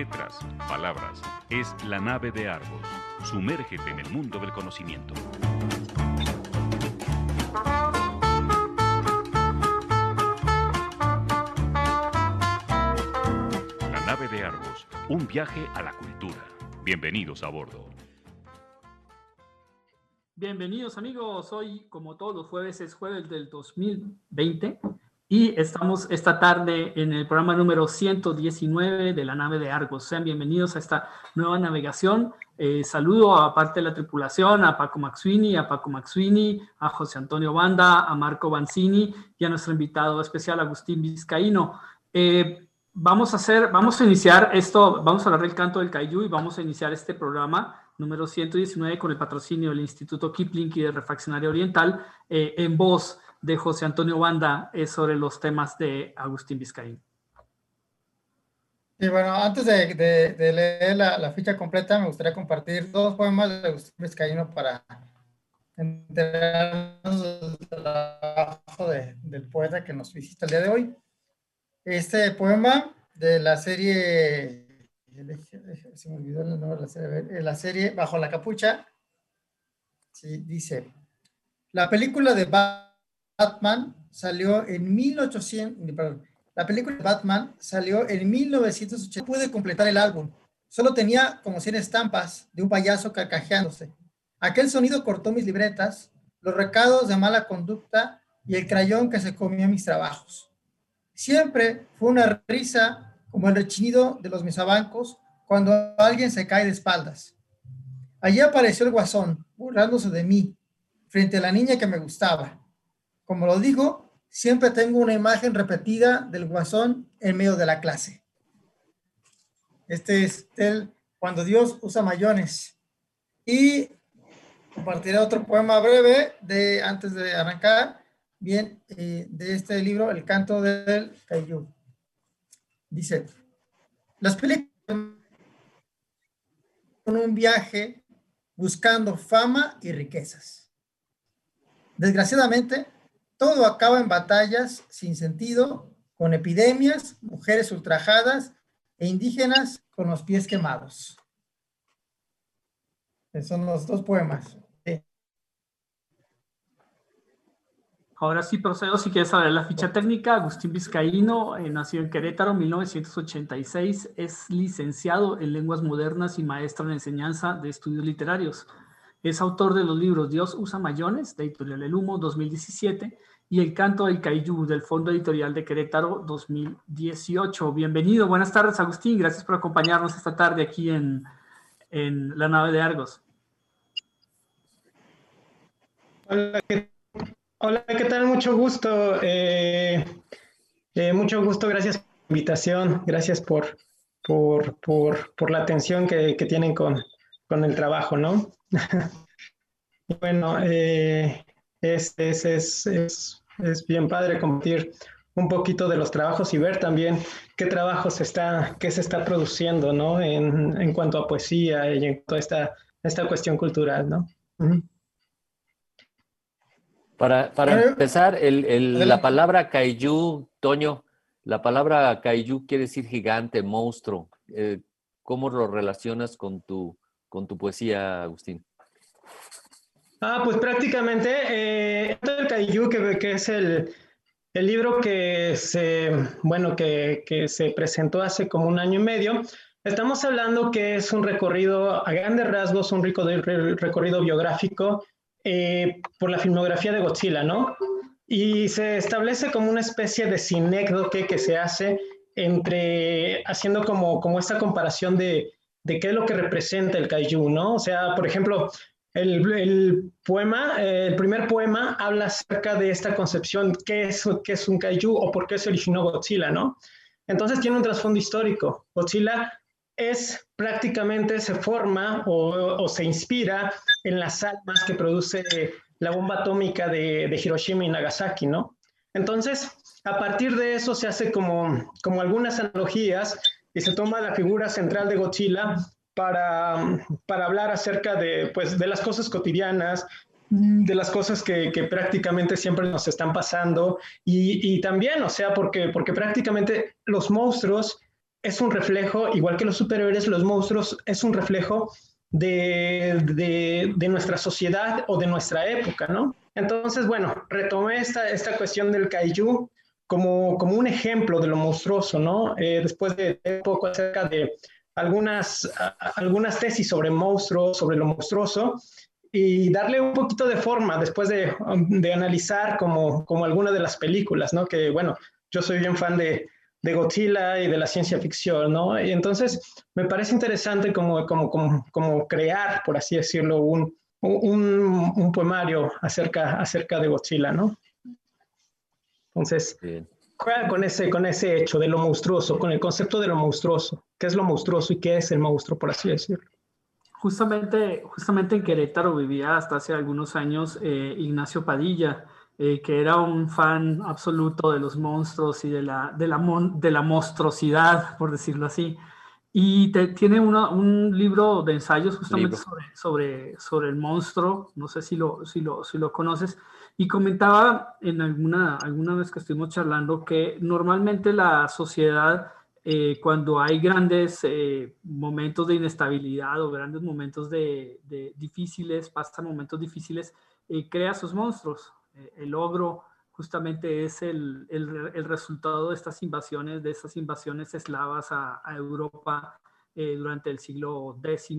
letras, palabras. Es la nave de Argos. Sumérgete en el mundo del conocimiento. La nave de Argos. Un viaje a la cultura. Bienvenidos a bordo. Bienvenidos amigos, hoy como todos los jueves es jueves del 2020 y estamos esta tarde en el programa número 119 de la nave de Argos. Sean bienvenidos a esta nueva navegación. Eh, saludo a parte de la tripulación, a Paco Maxwini, a Paco Maxwini, a José Antonio Banda, a Marco Banzini y a nuestro invitado especial Agustín Vizcaíno. Eh, vamos a hacer, vamos a iniciar esto, vamos a hablar del canto del Cayú y vamos a iniciar este programa número 119 con el patrocinio del Instituto Kipling y de Refaccionaria Oriental eh, en voz de José Antonio Banda eh, sobre los temas de Agustín Vizcaíno. Y bueno, antes de, de, leer la, la, ficha completa, me gustaría compartir dos poemas de Agustín Vizcaíno para enterarnos del trabajo de, del poeta que nos visita el día de hoy. Este poema de la serie se me olvidó el nombre de la serie, la serie Bajo la Capucha, sí, dice, la película de Batman salió en 1800, perdón, la película Batman salió en 1980, pude completar el álbum, solo tenía como 100 estampas de un payaso carcajeándose. Aquel sonido cortó mis libretas, los recados de mala conducta y el crayón que se comió mis trabajos. Siempre fue una risa como el rechinido de los mesabancos cuando alguien se cae de espaldas. Allí apareció el guasón, burlándose de mí, frente a la niña que me gustaba. Como lo digo, siempre tengo una imagen repetida del guasón en medio de la clase. Este es el Cuando Dios usa mayones. Y compartiré otro poema breve de antes de arrancar, bien, eh, de este libro, El canto del Cayú. Dice, las películas con un viaje buscando fama y riquezas. Desgraciadamente, todo acaba en batallas sin sentido, con epidemias, mujeres ultrajadas e indígenas con los pies quemados. Esos son los dos poemas. Ahora sí procedo, si quieres saber la ficha técnica, Agustín Vizcaíno, eh, nació en Querétaro en 1986, es licenciado en lenguas modernas y maestro en enseñanza de estudios literarios. Es autor de los libros Dios usa mayones, de Editorial El Humo, 2017, y El canto del Cayú, del Fondo Editorial de Querétaro, 2018. Bienvenido, buenas tardes Agustín, gracias por acompañarnos esta tarde aquí en, en la nave de Argos. Hola, ¿qué tal? Mucho gusto. Eh, eh, mucho gusto, gracias por la invitación, gracias por, por, por, por la atención que, que tienen con, con, el trabajo, ¿no? bueno, eh, es, es, bien padre compartir un poquito de los trabajos y ver también qué trabajo se está, qué se está produciendo, ¿no? En, en cuanto a poesía y en toda esta, esta cuestión cultural, ¿no? Para, para empezar, el, el, la palabra kaiju, Toño, la palabra kaiju quiere decir gigante, monstruo. Eh, ¿Cómo lo relacionas con tu, con tu poesía, Agustín? Ah, pues prácticamente, eh, el kaiju, que, que es el, el, libro que se, bueno, que, que se presentó hace como un año y medio, estamos hablando que es un recorrido, a grandes rasgos, un rico recorrido biográfico eh, por la filmografía de Godzilla, ¿no? Y se establece como una especie de sinécdoque que se hace entre, haciendo como, como esta comparación de, de qué es lo que representa el kaiju, ¿no? O sea, por ejemplo, el, el poema, eh, el primer poema habla acerca de esta concepción, qué es, qué es un kaiju o por qué se originó Godzilla, ¿no? Entonces tiene un trasfondo histórico. Godzilla es prácticamente, se forma o, o se inspira en las almas que produce la bomba atómica de, de, Hiroshima y Nagasaki, ¿no? Entonces, a partir de eso se hace como, como algunas analogías y se toma la figura central de Godzilla para, para hablar acerca de, pues, de las cosas cotidianas, de las cosas que, prácticamente siempre nos están pasando y, también, o sea, porque, porque prácticamente los monstruos es un reflejo, igual que los superhéroes, los monstruos, es un reflejo de, de, nuestra sociedad o de nuestra época, ¿no? Entonces, bueno, retomé esta, esta cuestión del kaiju como, como un ejemplo de lo monstruoso, ¿no? Eh, después de poco acerca de algunas, algunas tesis sobre monstruos, sobre lo monstruoso, y darle un poquito de forma después de, de analizar como, como alguna de las películas, ¿no? Que, bueno, yo soy bien fan de, de Godzilla y de la ciencia ficción, ¿no? Y entonces me parece interesante como, como, como, como crear, por así decirlo, un, un, un, poemario acerca, acerca de Godzilla, ¿no? Entonces, juega con ese, con ese hecho de lo monstruoso, con el concepto de lo monstruoso. ¿Qué es lo monstruoso y qué es el monstruo, por así decirlo? Justamente, justamente en Querétaro vivía hasta hace algunos años eh, Ignacio Padilla, eh, que era un fan absoluto de los monstruos y de la, de la, de la monstruosidad, por decirlo así. Y tiene un libro de ensayos justamente sobre, sobre, sobre, el monstruo, no sé si lo, si lo, si lo conoces, y comentaba en alguna, alguna vez que estuvimos charlando que normalmente la sociedad, eh, cuando hay grandes eh, momentos de inestabilidad o grandes momentos de, de difíciles, pasan momentos difíciles, crea sus monstruos. Eh, el ogro justamente es el, el, resultado de estas invasiones, de estas invasiones eslavas a, Europa eh, durante el siglo X,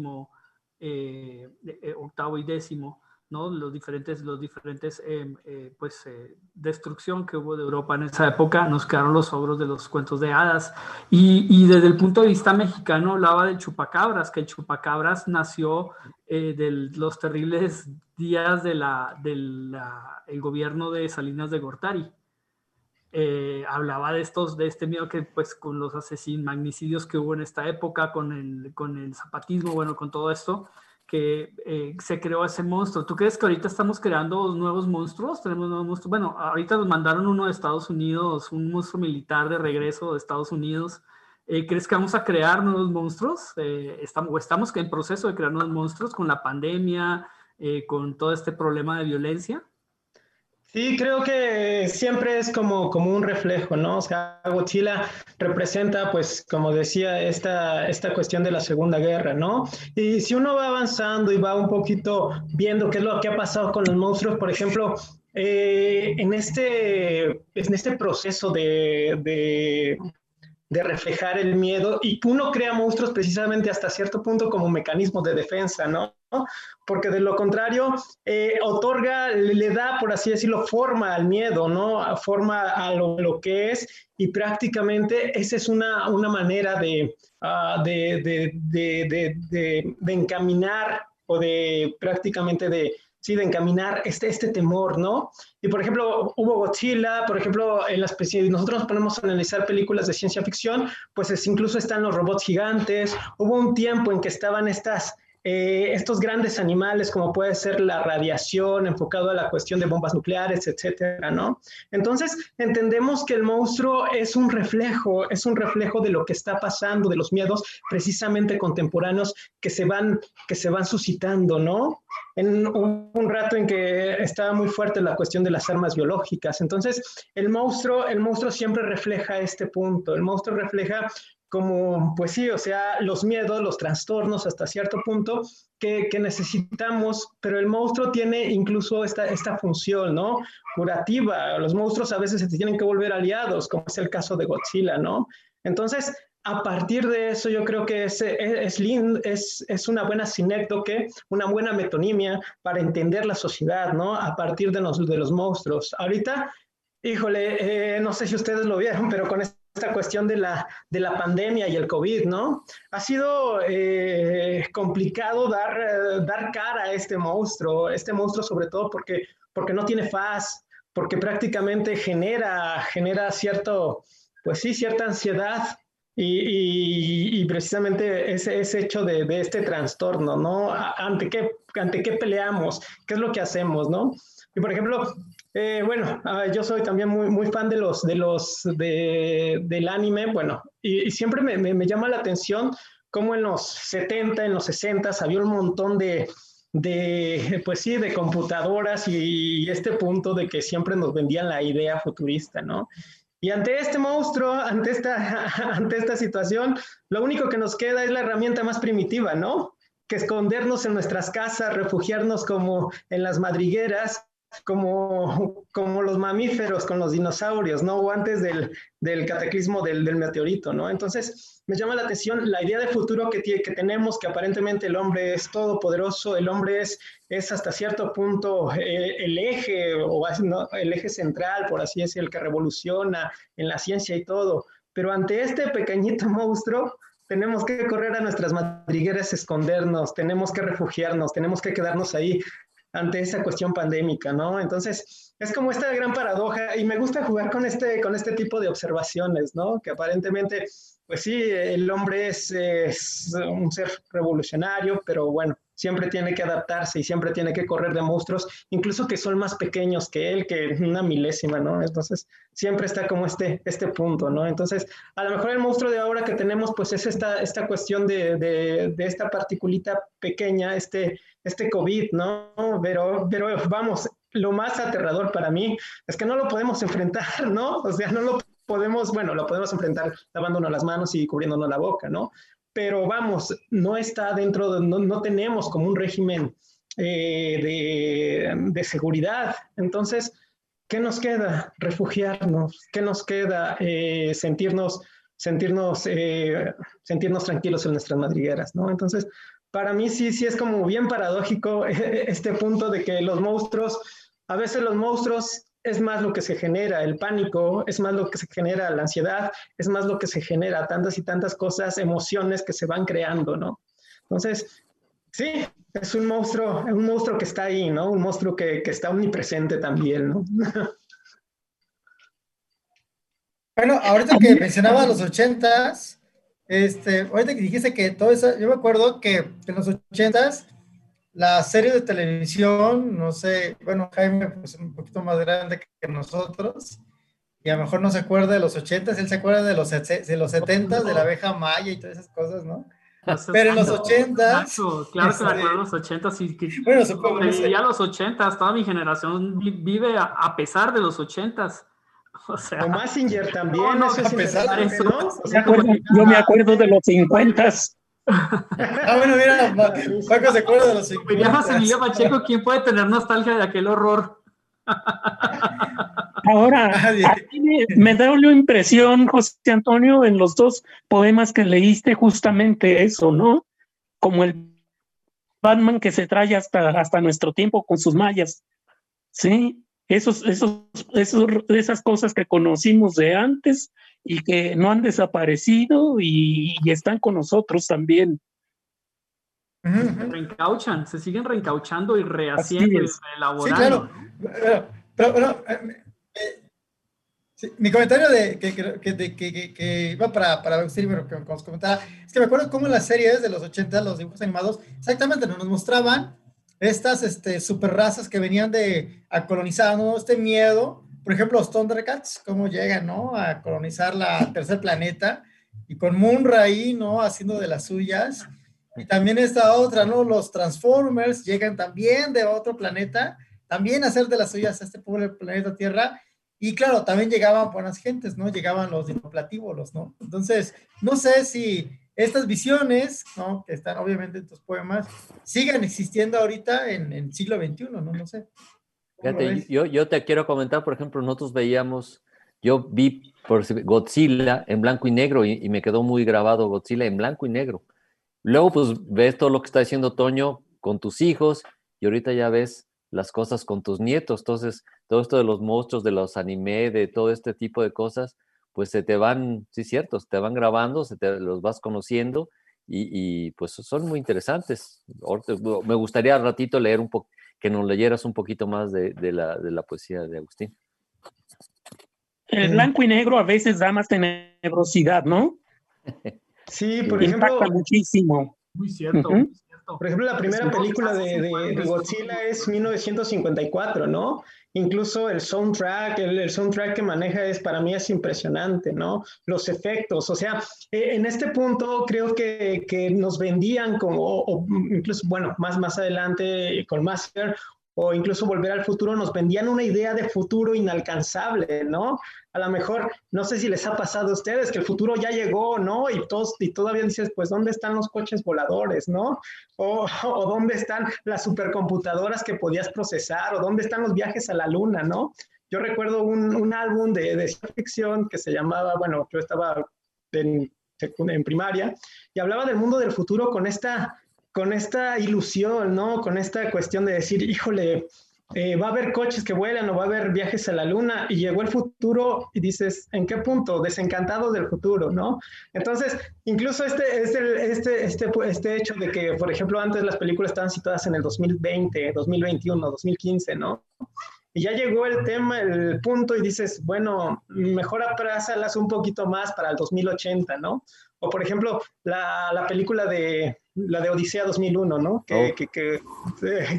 eh, octavo y décimo. ¿No? Los diferentes, los diferentes em, eh, pues, eh, destrucción que hubo de Europa en esa época, nos quedaron los ogros de los cuentos de hadas. Y, y desde el punto de vista mexicano hablaba del chupacabras, que el chupacabras nació eh, de los terribles días del de la, el gobierno de Salinas de Gortari. hablaba de estos, de este miedo que pues con los asesinos, magnicidios que hubo en esta época, con el, con el zapatismo, bueno, con todo esto, que eh, se creó ese monstruo. ¿Tú crees que ahorita estamos creando nuevos monstruos? Tenemos nuevos monstruos. Bueno, ahorita nos mandaron uno de Estados Unidos, un monstruo militar de regreso de Estados Unidos. Eh, ¿Crees que vamos a crear nuevos monstruos? Eh, estamos, estamos en proceso de crear nuevos monstruos con la pandemia, con todo este problema de violencia. Sí, creo que siempre es como, como un reflejo, ¿no? O sea, Godzilla representa, pues, como decía, esta, esta cuestión de la Segunda Guerra, ¿no? Y si uno va avanzando y va un poquito viendo qué es lo que ha pasado con los monstruos, por ejemplo, eh, en, este, en este proceso de, de, reflejar el miedo y uno crea monstruos precisamente hasta cierto punto como mecanismo de defensa, ¿no? Porque de lo contrario, eh, otorga, le da, por así decirlo, forma al miedo, ¿no? Forma a lo, lo que es y prácticamente esa es una, una manera de, uh, de, de, de, encaminar o de prácticamente de ¿sí? de encaminar este, este temor, ¿no? Y por ejemplo, hubo Godzilla, por ejemplo, en las nosotros nos ponemos a analizar películas de ciencia ficción, pues es, incluso están los robots gigantes, hubo un tiempo en que estaban estas eh, estos grandes animales, como puede ser la radiación, enfocado a la cuestión de bombas nucleares, etcétera, ¿no? Entonces, entendemos que el monstruo es un reflejo, es un reflejo de lo que está pasando, de los miedos precisamente contemporáneos que se van, que se van suscitando, ¿no? En un, un rato en que estaba muy fuerte la cuestión de las armas biológicas. Entonces, el monstruo, el monstruo siempre refleja este punto. El monstruo refleja como, pues sí, o sea, los miedos, los trastornos hasta cierto punto que, que, necesitamos, pero el monstruo tiene incluso esta, esta función, ¿no? Curativa. Los monstruos a veces se tienen que volver aliados, como es el caso de Godzilla, ¿no? Entonces, a partir de eso, yo creo que es, es, es, es una buena sinécdoque, una buena metonimia para entender la sociedad, ¿no? A partir de los, de los monstruos. Ahorita, híjole, eh, no sé si ustedes lo vieron, pero con este esta cuestión de la, de la pandemia y el COVID, ¿no? Ha sido eh, complicado dar, eh, dar cara a este monstruo, este monstruo sobre todo porque, porque no tiene faz, porque prácticamente genera, genera cierto, pues sí, cierta ansiedad y, y, precisamente ese, ese hecho de, de, este trastorno, ¿no? ¿Ante qué, ¿Ante qué peleamos? ¿Qué es lo que hacemos, no? Y por ejemplo, eh, bueno, yo soy también muy, muy fan de los, de los, de, del anime, bueno, y, siempre me, me, llama la atención cómo en los 70, en los 60 había un montón de, de, pues sí, de computadoras y, y, este punto de que siempre nos vendían la idea futurista, ¿no? Y ante este monstruo, ante esta, ante esta situación, lo único que nos queda es la herramienta más primitiva, ¿no? Que escondernos en nuestras casas, refugiarnos como en las madrigueras como, como los mamíferos con los dinosaurios, ¿no? O antes del, del cataclismo del, del, meteorito, ¿no? Entonces, me llama la atención la idea de futuro que, tiene, que tenemos, que aparentemente el hombre es todopoderoso, el hombre es, es hasta cierto punto eh, el eje, o ¿no? el eje central, por así decirlo, el que revoluciona en la ciencia y todo. Pero ante este pequeñito monstruo, tenemos que correr a nuestras madrigueras, escondernos, tenemos que refugiarnos, tenemos que quedarnos ahí ante esa cuestión pandémica, ¿no? Entonces, es como esta gran paradoja y me gusta jugar con este, con este tipo de observaciones, ¿no? Que aparentemente, pues sí, el hombre es, un ser revolucionario, pero bueno, siempre tiene que adaptarse y siempre tiene que correr de monstruos, incluso que son más pequeños que él, que una milésima, ¿no? Entonces, siempre está como este, este punto, ¿no? Entonces, a lo mejor el monstruo de ahora que tenemos, pues es esta, esta cuestión de, de, de esta particulita pequeña, este, este COVID, ¿no? Pero, pero vamos, lo más aterrador para mí es que no lo podemos enfrentar, ¿no? O sea, no lo podemos, bueno, lo podemos enfrentar lavándonos las manos y cubriéndonos la boca, ¿no? Pero vamos, no está dentro, de, no, no tenemos como un régimen eh, de, de, seguridad. Entonces, ¿qué nos queda? Refugiarnos. ¿Qué nos queda? Eh, sentirnos, sentirnos, eh, sentirnos tranquilos en nuestras madrigueras, ¿no? Entonces, para mí sí, sí es como bien paradójico este punto de que los monstruos, a veces los monstruos es más lo que se genera, el pánico, es más lo que se genera la ansiedad, es más lo que se genera tantas y tantas cosas, emociones que se van creando, ¿no? Entonces, sí, es un monstruo, un monstruo que está ahí, ¿no? Un monstruo que, que está omnipresente también, ¿no? Bueno, ahorita que mencionaba los ochentas, este, ahorita que dijiste que todo eso, yo me acuerdo que en los ochentas, la serie de televisión, no sé, bueno, Jaime pues un poquito más grande que nosotros, y a lo mejor no se acuerda de los ochentas, él se acuerda de los, de los setentas, de la abeja maya y todas esas cosas, ¿no? Pero en los ochentas... Claro que me acuerdo de los ochentas y que bueno, supongo, sé. ya los ochentas, toda mi generación vive a, a pesar de los ochentas. O, sea, o Massinger también, no, eso es pesar, eso, ¿no? O sea, acuerdo, yo me acuerdo de los 50. ah, bueno, mira, Paco se acuerda de los 50. Diríamos Emilio Pacheco, ¿quién puede tener nostalgia de aquel horror? Ahora, me, me da la impresión, José Antonio, en los dos poemas que leíste, justamente eso, ¿no? Como el Batman que se trae hasta, hasta nuestro tiempo con sus mallas. Sí, esos, esos, esos, esas cosas que conocimos de antes y que no han desaparecido y, y están con nosotros también. Uh -huh. Reencauchan, se siguen reencauchando y rehaciendo y reelaborando. Sí, claro. Pero, pero, pero eh, eh, sí, mi comentario de que, que, de, que, que iba para, para Agustín, pero que como os comentaba, es que me acuerdo cómo en las series de los 80, los dibujos animados, exactamente nos mostraban estas este, super razas que venían de a colonizar, ¿no? Este miedo, por ejemplo, los Thundercats, cómo llegan, ¿no? A colonizar la tercer planeta y con Munra ahí, ¿no? Haciendo de las suyas. Y también esta otra, ¿no? Los Transformers llegan también de otro planeta, también a hacer de las suyas a este pobre planeta Tierra. Y claro, también llegaban buenas gentes, ¿no? Llegaban los dinoplatívolos, ¿no? Entonces, no sé si estas visiones, ¿no? que están obviamente en tus poemas, sigan existiendo ahorita en el siglo XXI, ¿no? No sé. Fíjate, yo, yo te quiero comentar, por ejemplo, nosotros veíamos, yo vi por Godzilla en blanco y negro y, y, me quedó muy grabado Godzilla en blanco y negro. Luego, pues ves todo lo que está diciendo Toño con tus hijos y ahorita ya ves las cosas con tus nietos. Entonces, todo esto de los monstruos, de los anime, de todo este tipo de cosas, pues se te van, sí, cierto, se te van grabando, se te los vas conociendo y, y pues son muy interesantes. Me gustaría al ratito leer un poco, que nos leyeras un poquito más de, de, la, de la poesía de Agustín. El blanco y negro a veces da más tenebrosidad, ¿no? Sí, por Impacta ejemplo. muchísimo. Muy cierto, muy cierto. Por ejemplo, la primera película de, de- de. Godzilla es 1954, ¿no? Incluso el soundtrack, el, soundtrack que maneja es para mí es impresionante, ¿no? Los efectos, o sea, eh, en este punto creo que, que nos vendían como, o incluso, bueno, más, más adelante con Master, o incluso Volver al Futuro nos vendían una idea de futuro inalcanzable, ¿no? A lo mejor, no sé si les ha pasado a ustedes que el futuro ya llegó, ¿no? Y, todos, y todavía dices, pues, ¿dónde están los coches voladores, ¿no? O, dónde están las supercomputadoras que podías procesar, o dónde están los viajes a la luna, ¿no? Yo recuerdo un, álbum de, de ficción que se llamaba, bueno, yo estaba en primaria, y hablaba del mundo del futuro con esta con esta ilusión, ¿no? Con esta cuestión de decir, híjole, eh, va a haber coches que vuelan o va a haber viajes a la luna y llegó el futuro y dices, ¿en qué punto? Desencantado del futuro, ¿no? Entonces, incluso este, este, este, este, este hecho de que, por ejemplo, antes las películas estaban situadas en el 2020, 2021, 2015, ¿no? Y ya llegó el tema, el punto y dices, bueno, mejor aprázalas un poquito más para el 2080, ¿no? O por ejemplo, la, la película de la de Odisea 2001, ¿no? Que, oh. que, que,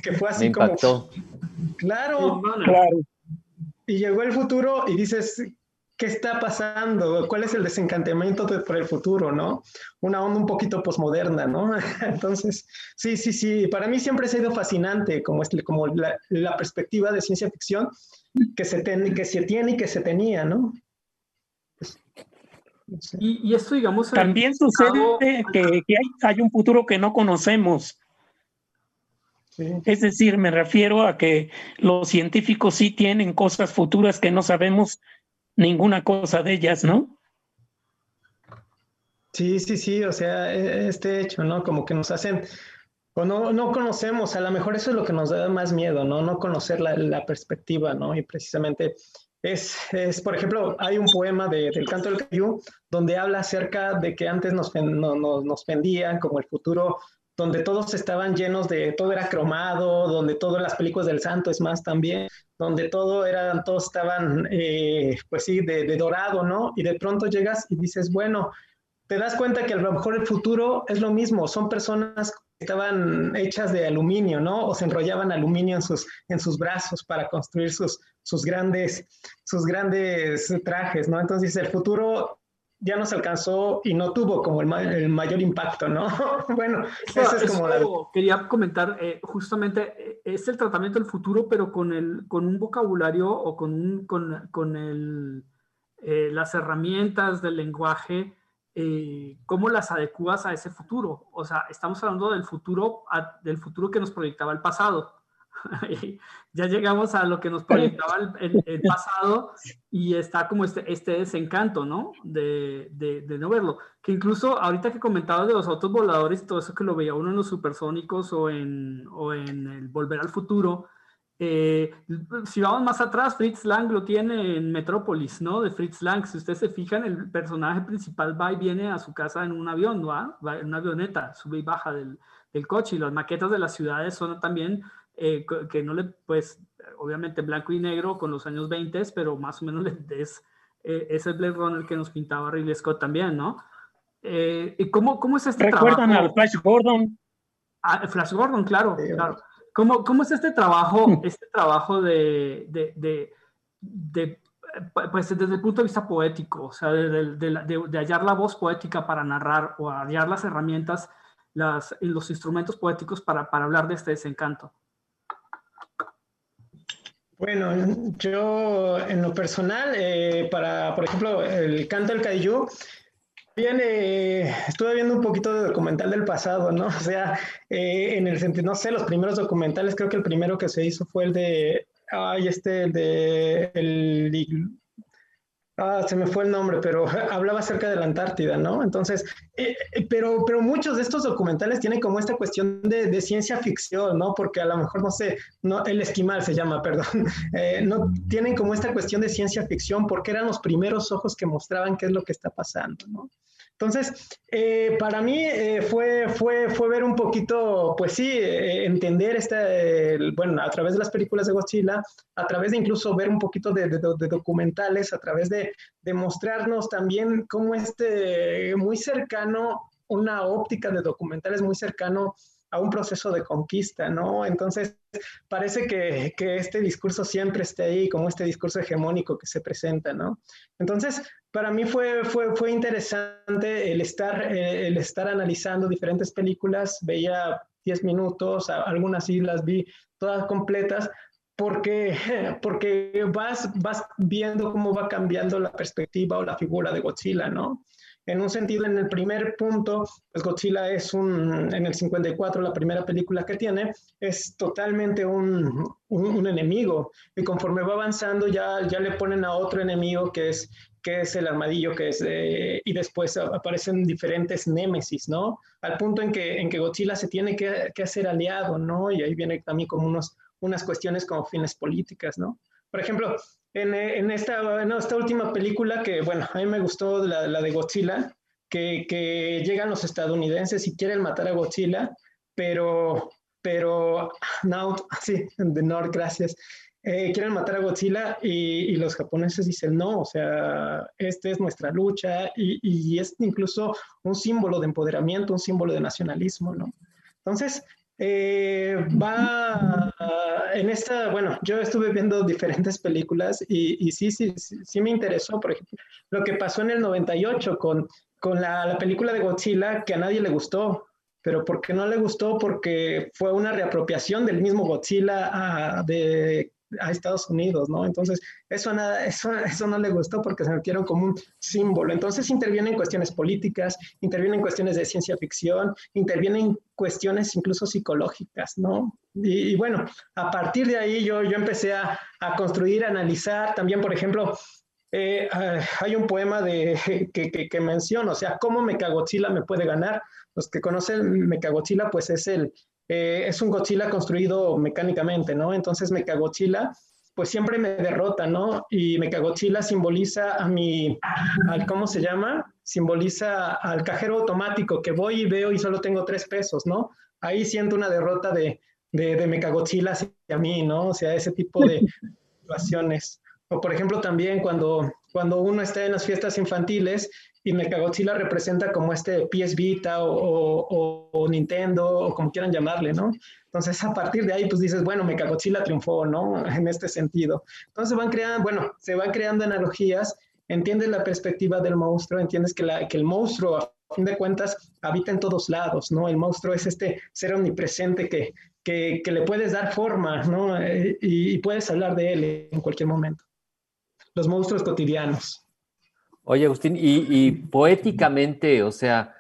que, fue así como... Claro, claro. Y llegó el futuro y dices, ¿qué está pasando? ¿Cuál es el desencantamiento por el futuro, no? Una onda un poquito posmoderna, ¿no? Entonces, sí, sí, sí, para mí siempre ha sido fascinante como, este, como la, la perspectiva de ciencia ficción que se, ten, que se tiene y que se tenía, ¿no? Y, esto, digamos... También sucede que, hay, un futuro que no conocemos. Es decir, me refiero a que los científicos sí tienen cosas futuras que no sabemos ninguna cosa de ellas, ¿no? Sí, sí, sí, o sea, e, este hecho, ¿no? Como que nos hacen, o no, no conocemos, a lo mejor eso es lo que nos da más miedo, ¿no? No conocer la, la perspectiva, ¿no? Y precisamente es, es, por ejemplo, hay un poema de, del canto del Cayú donde habla acerca de que antes nos, no, vendían como el futuro donde todos estaban llenos de, todo era cromado, donde todas las películas del santo es más también, donde todo eran, todos estaban, eh, pues sí, de, de, dorado, ¿no? Y de pronto llegas y dices, bueno, te das cuenta que a lo mejor el futuro es lo mismo, son personas estaban hechas de aluminio, ¿no? O se enrollaban aluminio en sus, en sus brazos para construir sus, sus, grandes, sus grandes trajes, ¿no? Entonces el futuro ya nos alcanzó y no tuvo como el, el mayor impacto, ¿no? bueno, eso, es como la... Quería comentar, eh, justamente, eh, es el tratamiento del futuro, pero con, el, con un vocabulario o con, con, con el, eh, las herramientas del lenguaje eh, cómo las adecuas a ese futuro. O sea, estamos hablando del futuro, del futuro que nos proyectaba el pasado. ya llegamos a lo que nos proyectaba el, pasado y está como este, este desencanto, ¿no? De, de, no verlo. Que incluso ahorita que comentaba de los autos voladores y todo eso que lo veía uno en los supersónicos o en, o en el Volver al Futuro, eh, si vamos más atrás, Fritz Lang lo tiene en Metrópolis, ¿no? De Fritz Lang. Si ustedes se fijan, el personaje principal va y viene a su casa en un avión, ¿no? Va en una avioneta, sube y baja del, del coche. Y las maquetas de las ciudades son también eh, que no le, pues, obviamente blanco y negro con los años 20, pero más o menos es, eh, es el Blade Runner que nos pintaba Ridley Scott también, ¿no? ¿Y cómo, cómo es este ¿Recuerdan al Flash Gordon? Ah, Flash Gordon, claro, claro. ¿Cómo, ¿Cómo, es este trabajo, este trabajo de, de, de, de, pues desde el punto de vista poético, o sea, de, de, hallar la voz poética para narrar o hallar las herramientas, las, los instrumentos poéticos para, para hablar de este desencanto? Bueno, yo en lo personal, eh, para, por ejemplo, el canto del Kaiju, Bien, eh, estuve viendo un poquito de documental del pasado, ¿no? O sea, eh, en el sentido, no sé, los primeros documentales, creo que el primero que se hizo fue el de, ay, este, el de, el, ah, se me fue el nombre, pero hablaba acerca de la Antártida, ¿no? Entonces, eh, pero, pero muchos de estos documentales tienen como esta cuestión de, de, ciencia ficción, ¿no? Porque a lo mejor, no sé, no, el esquimal se llama, perdón, no tienen como esta cuestión de ciencia ficción porque eran los primeros ojos que mostraban qué es lo que está pasando, ¿no? Entonces, eh, para mí eh, fue, fue, fue ver un poquito, pues sí, eh, entender este, bueno, a través de las películas de Godzilla, a través de incluso ver un poquito de, documentales, a través de, de, mostrarnos también cómo este, muy cercano, una óptica de documentales muy cercano a un proceso de conquista, ¿no? Entonces, parece que, que, este discurso siempre está ahí, como este discurso hegemónico que se presenta, ¿no? Entonces, para mí fue, fue, fue interesante el estar, el estar analizando diferentes películas, veía 10 minutos, algunas sí las vi todas completas, porque, porque vas, vas viendo cómo va cambiando la perspectiva o la figura de Godzilla, ¿no? En un sentido, en el primer punto, pues Godzilla es un, en el 54, la primera película que tiene, es totalmente un, un, enemigo. Y conforme va avanzando, ya, ya le ponen a otro enemigo que es, que es el armadillo, que es, y después aparecen diferentes némesis, ¿no? Al punto en que, en que Godzilla se tiene que, que hacer aliado, ¿no? Y ahí viene también como unos, unas cuestiones como fines políticas, ¿no? Por ejemplo, en, en, esta, en esta última película que, bueno, a mí me gustó la, la de Godzilla, que, que, llegan los estadounidenses y quieren matar a Godzilla, pero, pero, no, sí, de Nord, gracias. Eh, quieren matar a Godzilla y, y, los japoneses dicen no, o sea, esta es nuestra lucha y, y, es incluso un símbolo de empoderamiento, un símbolo de nacionalismo, ¿no? Entonces, eh, va en esta, bueno, yo estuve viendo diferentes películas y, y sí, sí, sí, me interesó, por ejemplo, lo que pasó en el 98 con, con la, la, película de Godzilla que a nadie le gustó, pero ¿por qué no le gustó? Porque fue una reapropiación del mismo Godzilla a, de a Estados Unidos, ¿no? Entonces, eso, nada, eso, eso no le gustó porque se metieron como un símbolo. Entonces, intervienen cuestiones políticas, intervienen cuestiones de ciencia ficción, intervienen cuestiones incluso psicológicas, ¿no? Y, bueno, a partir de ahí yo, yo empecé a, a construir, a analizar, también, por ejemplo, eh, hay un poema de, que, que, menciona, o sea, ¿cómo Mechagodzilla me puede ganar? Los que conocen Mechagodzilla, pues es el, eh, es un Godzilla construido mecánicamente, ¿no? Entonces Mechagodzilla, pues siempre me derrota, ¿no? Y Mechagodzilla simboliza a mi, al, ¿cómo se llama? Simboliza al cajero automático que voy y veo y solo tengo tres pesos, ¿no? Ahí siento una derrota de, de, de Mechagodzilla hacia mí, ¿no? O sea, ese tipo de situaciones. O por ejemplo también cuando, cuando uno está en las fiestas infantiles y Mechagodzilla representa como este PS Vita o, Nintendo o como quieran llamarle, ¿no? Entonces a partir de ahí pues dices, bueno, Mechagodzilla triunfó, ¿no? En este sentido. Entonces van creando, bueno, se van creando analogías, entiendes la perspectiva del monstruo, entiendes que, el monstruo a fin de cuentas habita en todos lados, ¿no? El monstruo es este ser omnipresente que, que, le puedes dar forma, ¿no? Eh, y puedes hablar de él en cualquier momento. Los monstruos cotidianos. Oye, Agustín, y, poéticamente, o sea,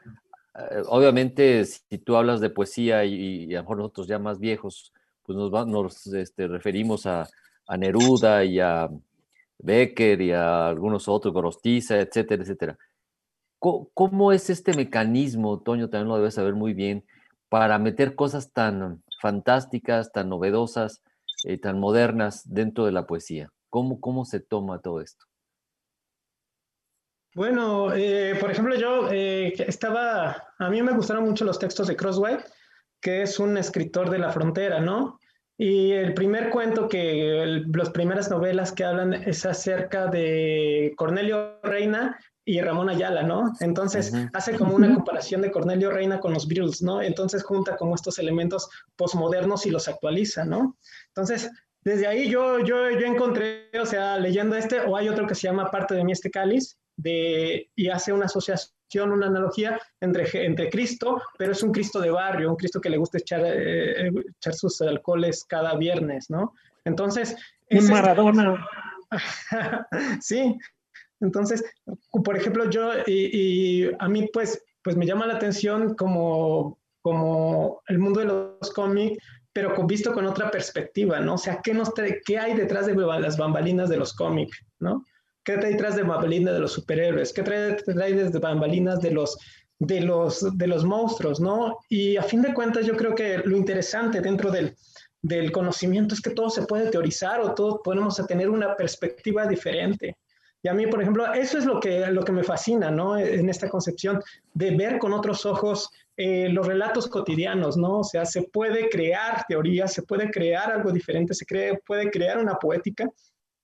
eh, obviamente si tú hablas de poesía y, a lo mejor nosotros ya más viejos, pues nos, este, referimos a, Neruda y a Becker y a algunos otros, Gorostiza, etcétera, etcétera. ¿Cómo, ¿Cómo, es este mecanismo, Toño, también lo debes saber muy bien, para meter cosas tan fantásticas, tan novedosas, eh, tan modernas dentro de la poesía? ¿Cómo, ¿Cómo se toma todo esto? Bueno, eh, por ejemplo, yo eh, estaba, a mí me gustaron mucho los textos de Crosswhite, que es un escritor de la frontera, ¿no? Y el primer cuento que, el, las primeras novelas que hablan es acerca de Cornelio Reina y Ramón Ayala, ¿no? Entonces uh -huh. hace como una comparación de Cornelio Reina con los Beatles, ¿no? Entonces junta como estos elementos posmodernos y los actualiza, ¿no? Entonces, desde ahí yo, yo, yo encontré, o sea, leyendo este, o hay otro que se llama Parte de mí este cáliz, de, y hace una asociación, una analogía entre, entre Cristo, pero es un Cristo de barrio, un Cristo que le gusta echar, eh, echar sus alcoholes cada viernes, ¿no? Entonces... Un Maradona. sí, entonces, por ejemplo, yo, y, y, a mí pues, pues me llama la atención como, como el mundo de los cómics, pero con, visto con otra perspectiva, ¿no? O sea, ¿qué, nos ¿qué hay detrás de las bambalinas de los cómics, ¿no? ¿Qué trae detrás de bambalinas de los superhéroes? ¿Qué trae, trae desde bambalinas de los, de, los, de los monstruos, ¿no? Y a fin de cuentas yo creo que lo interesante dentro del, del conocimiento es que todo se puede teorizar o todos podemos tener una perspectiva diferente. Y a mí, por ejemplo, eso es lo que, lo que me fascina, ¿no? En esta concepción de ver con otros ojos eh, los relatos cotidianos, ¿no? O sea, se puede crear teorías, se puede crear algo diferente, se cree, puede crear una poética.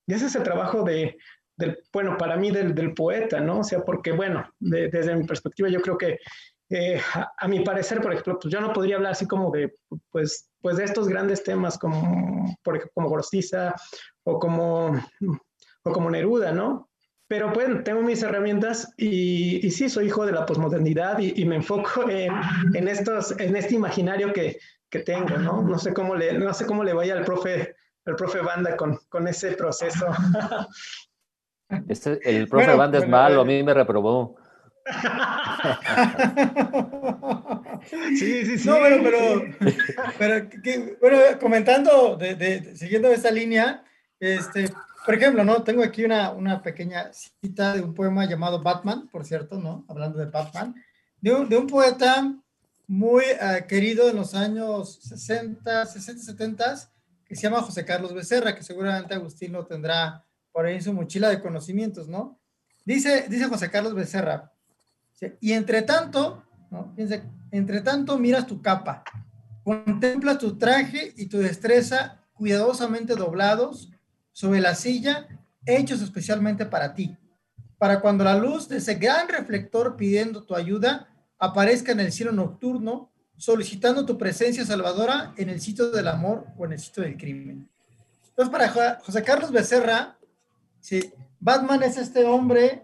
Y ese es el trabajo de, del, bueno, para mí del, del, poeta, ¿no? O sea, porque, bueno, de, desde mi perspectiva yo creo que, eh, a, a, mi parecer, por ejemplo, pues yo no podría hablar así como de, pues, pues de estos grandes temas como, por ejemplo, como Gorostiza o como, o como Neruda, ¿no? pero pues tengo mis herramientas y, y sí, soy hijo de la posmodernidad y, y, me enfoco en, en, estos, en este imaginario que, que, tengo, ¿no? No sé cómo le, no sé cómo le vaya al profe, al profe Banda con, con ese proceso. Este, el profe bueno, Banda es malo, a mí me reprobó. sí, sí, sí. No, bueno, pero, pero que, bueno, comentando, de, de, siguiendo esta línea, este, por ejemplo, ¿no? Tengo aquí una, una pequeña cita de un poema llamado Batman, por cierto, ¿no? Hablando de Batman, de un, de un poeta muy uh, querido en los años 60, 60, 70, que se llama José Carlos Becerra, que seguramente Agustín lo tendrá por ahí en su mochila de conocimientos, ¿no? Dice, dice José Carlos Becerra, y entre tanto, ¿no? Fíjense, entre tanto miras tu capa, contemplas tu traje y tu destreza cuidadosamente doblados sobre la silla, hechos especialmente para ti, para cuando la luz de ese gran reflector pidiendo tu ayuda aparezca en el cielo nocturno, solicitando tu presencia salvadora en el sitio del amor o en el sitio del crimen. Entonces, para José Carlos Becerra, sí, Batman es este hombre,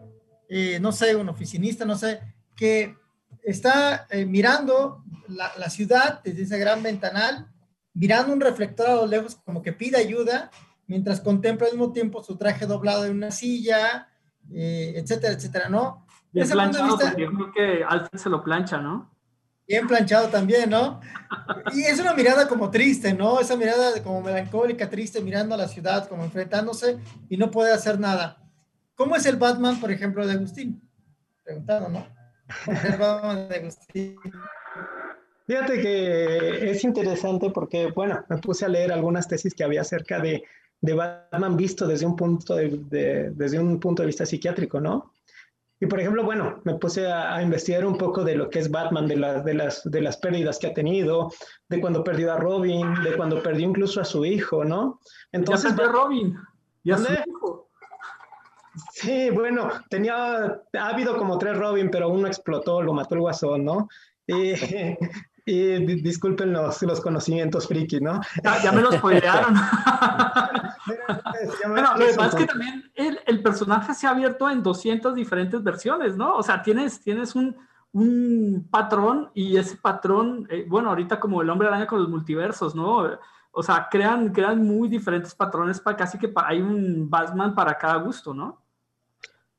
eh, no sé, un oficinista, no sé, que está eh, mirando la, la, ciudad desde ese gran ventanal, mirando un reflector a lo lejos como que pide ayuda mientras contempla al mismo tiempo su traje doblado en una silla, eh, etcétera, etcétera, ¿no? Bien planchado, vista, yo creo que Alfred se lo plancha, ¿no? Bien planchado también, ¿no? Y es una mirada como triste, ¿no? Esa mirada como melancólica, triste, mirando a la ciudad, como enfrentándose y no puede hacer nada. ¿Cómo es el Batman, por ejemplo, de Agustín? Preguntando, ¿no? ¿Cómo es el Batman de Agustín? Fíjate que es interesante porque, bueno, me puse a leer algunas tesis que había acerca de de Batman visto desde un punto de, desde un punto de vista psiquiátrico, ¿no? Y por ejemplo, bueno, me puse a, a, investigar un poco de lo que es Batman, de, la, de, las, de las pérdidas que ha tenido, de cuando perdió a Robin, de cuando perdió incluso a su hijo, ¿no? Entonces, ya perdió a Robin, y a su hijo. Sí, bueno, tenía, ha habido como tres Robin, pero uno explotó, lo mató el guasón, ¿no? Y, y disculpen los, los conocimientos friki, ¿no? Ya, ya me los spoilearon. bueno, lo que pasa es que también el, el, personaje se ha abierto en 200 diferentes versiones, ¿no? O sea, tienes, tienes un, un patrón y ese patrón, eh, bueno, ahorita como el hombre araña con los multiversos, ¿no? O sea, crean, crean muy diferentes patrones para casi que hay un Batman para cada gusto, ¿no?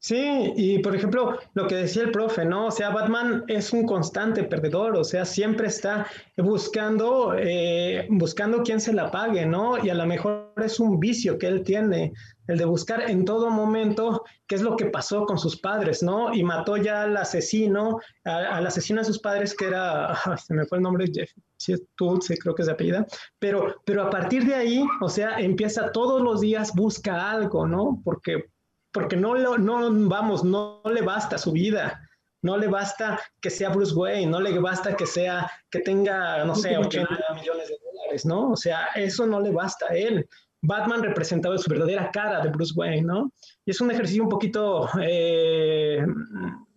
Sí, y por ejemplo, lo que decía el profe, ¿no? O sea, Batman es un constante perdedor, o sea, siempre está buscando, eh, buscando quién se la pague, ¿no? Y a lo mejor es un vicio que él tiene, el de buscar en todo momento qué es lo que pasó con sus padres, ¿no? Y mató ya al asesino, al asesino de sus padres, que era, se me fue el nombre, Jeff, Tutsi, creo que es de apellida, pero, pero a partir de ahí, o sea, empieza todos los días, busca algo, ¿no? Porque porque no, lo, no, vamos, no, no le basta su vida, no le basta que sea Bruce Wayne, no le basta que sea, que tenga, no sé, 80 millones de dólares, ¿no? O sea, eso no le basta a él. Batman representaba su verdadera cara de Bruce Wayne, ¿no? Y es un ejercicio un poquito eh,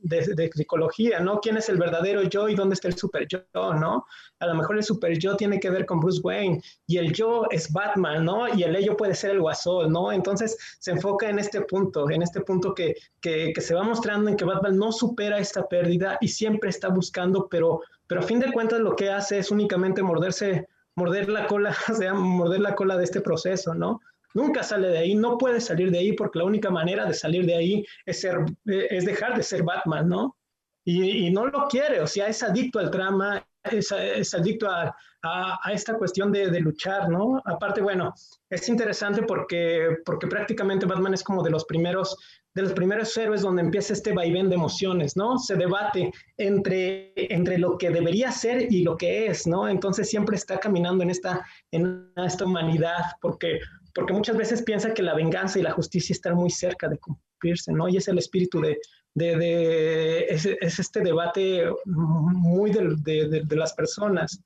de, de, psicología, ¿no? ¿Quién es el verdadero yo y dónde está el super yo, ¿no? A lo mejor el super yo tiene que ver con Bruce Wayne y el yo es Batman, ¿no? Y el ello puede ser el guasón, ¿no? Entonces se enfoca en este punto, en este punto que, que, que se va mostrando en que Batman no supera esta pérdida y siempre está buscando, pero, pero a fin de cuentas lo que hace es únicamente morderse, morder la cola, o sea, morder la cola de este proceso, ¿no? Nunca sale de ahí, no puede salir de ahí porque la única manera de salir de ahí es, ser, es dejar de ser Batman, ¿no? Y, y no lo quiere, o sea, es adicto al trama, es, es adicto a, a, a, esta cuestión de, de, luchar, ¿no? Aparte, bueno, es interesante porque, porque prácticamente Batman es como de los primeros de los primeros héroes donde empieza este vaivén de emociones, ¿no? Se debate entre, entre lo que debería ser y lo que es, ¿no? Entonces siempre está caminando en esta, en esta humanidad, porque, porque muchas veces piensa que la venganza y la justicia están muy cerca de cumplirse, ¿no? Y es el espíritu de, de, de es, es, este debate muy de, de, las personas.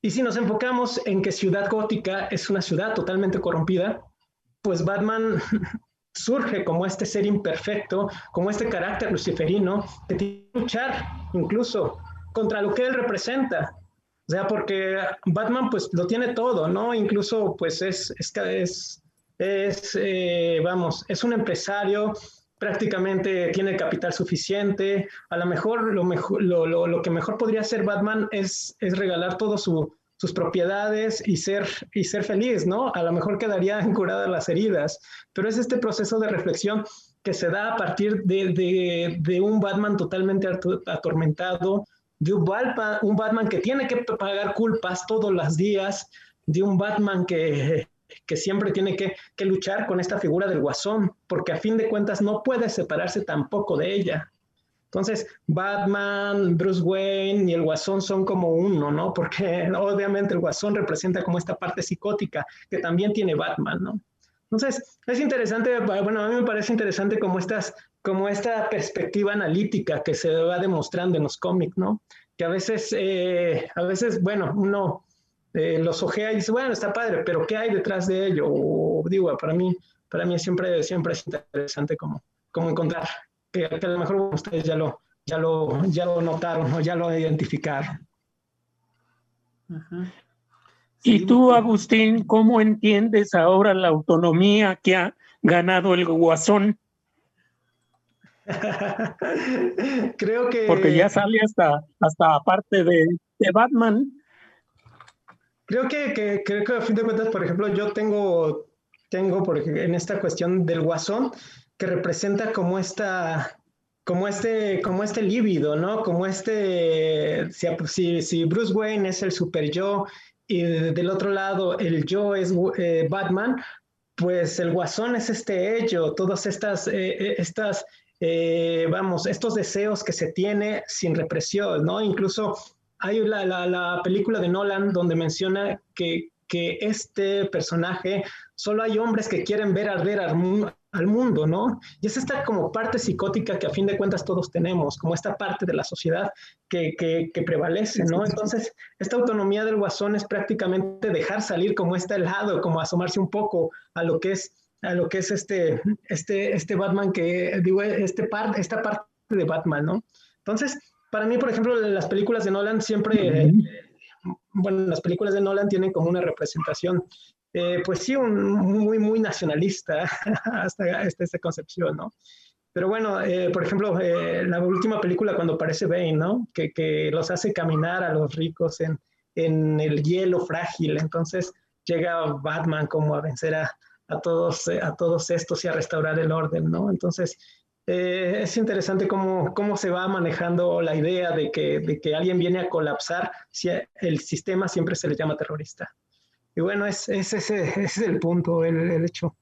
Y si nos enfocamos en que Ciudad Gótica es una ciudad totalmente corrompida, pues Batman surge como este ser imperfecto, como este carácter luciferino, que tiene que luchar incluso contra lo que él representa. O sea, porque Batman pues lo tiene todo, ¿no? Incluso pues es, es, es, eh, vamos, es un empresario, prácticamente tiene capital suficiente. A lo mejor lo, mejor, lo, lo, que mejor podría hacer Batman es, es regalar todas su, sus propiedades y ser, y ser feliz, ¿no? A lo mejor quedarían curadas las heridas, pero es este proceso de reflexión que se da a partir de, de, de un Batman totalmente atormentado, de un Batman, un Batman que tiene que pagar culpas todos los días, de un Batman que que siempre tiene que, luchar con esta figura del guasón, porque a fin de cuentas no puede separarse tampoco de ella. Entonces, Batman, Bruce Wayne y el Guasón son como uno, ¿no? Porque obviamente el Guasón representa como esta parte psicótica que también tiene Batman, ¿no? Entonces, es interesante, bueno, a mí me parece interesante como, estas, como esta perspectiva analítica que se va demostrando en los cómics, ¿no? Que a veces, eh, a veces, bueno, uno eh, los ojea y dice, bueno, está padre, pero ¿qué hay detrás de ello? O, digo, para mí, para mí siempre, siempre es interesante como, como encontrar, que, a lo mejor ustedes ya lo, ya lo, ya lo notaron o ya lo identificaron. Y tú, Agustín, ¿cómo entiendes ahora la autonomía que ha ganado el guasón? Creo que... Porque ya sale hasta, hasta aparte de, de Batman, Creo que, que, creo que a fin de cuentas, por ejemplo, yo tengo, tengo por, en esta cuestión del guasón, que representa como esta, como este, como este líbido, ¿no? Como este, si, si, Bruce Wayne es el super yo y del otro lado el yo es eh, Batman, pues el guasón es este ello, todas estas, eh, eh, estas vamos, estos deseos que se tiene sin represión, ¿no? Incluso hay la, la, película de Nolan donde menciona que, que, este personaje, solo hay hombres que quieren ver arder al, mundo, ¿no? Y es esta como parte psicótica que a fin de cuentas todos tenemos, como esta parte de la sociedad que, que, que prevalece, ¿no? Entonces, esta autonomía del guasón es prácticamente dejar salir como este lado, como asomarse un poco a lo que es a lo que es este, este, este Batman que, digo, este par, esta parte de Batman, ¿no? Entonces, para mí, por ejemplo, las películas de Nolan siempre, bueno, las películas de Nolan tienen como una representación, eh, pues sí, muy, muy nacionalista hasta, esta concepción, ¿no? Pero bueno, eh, por ejemplo, eh, la última película cuando aparece Bane, ¿no? Que, los hace caminar a los ricos en, el hielo frágil. Entonces llega Batman como a vencer a, a todos, estos y a restaurar el orden, ¿no? Entonces, eh, es interesante cómo, cómo se va manejando la idea de que, de que alguien viene a colapsar si el sistema siempre se le llama terrorista. Y bueno, es, es ese, es el punto, el, el, hecho.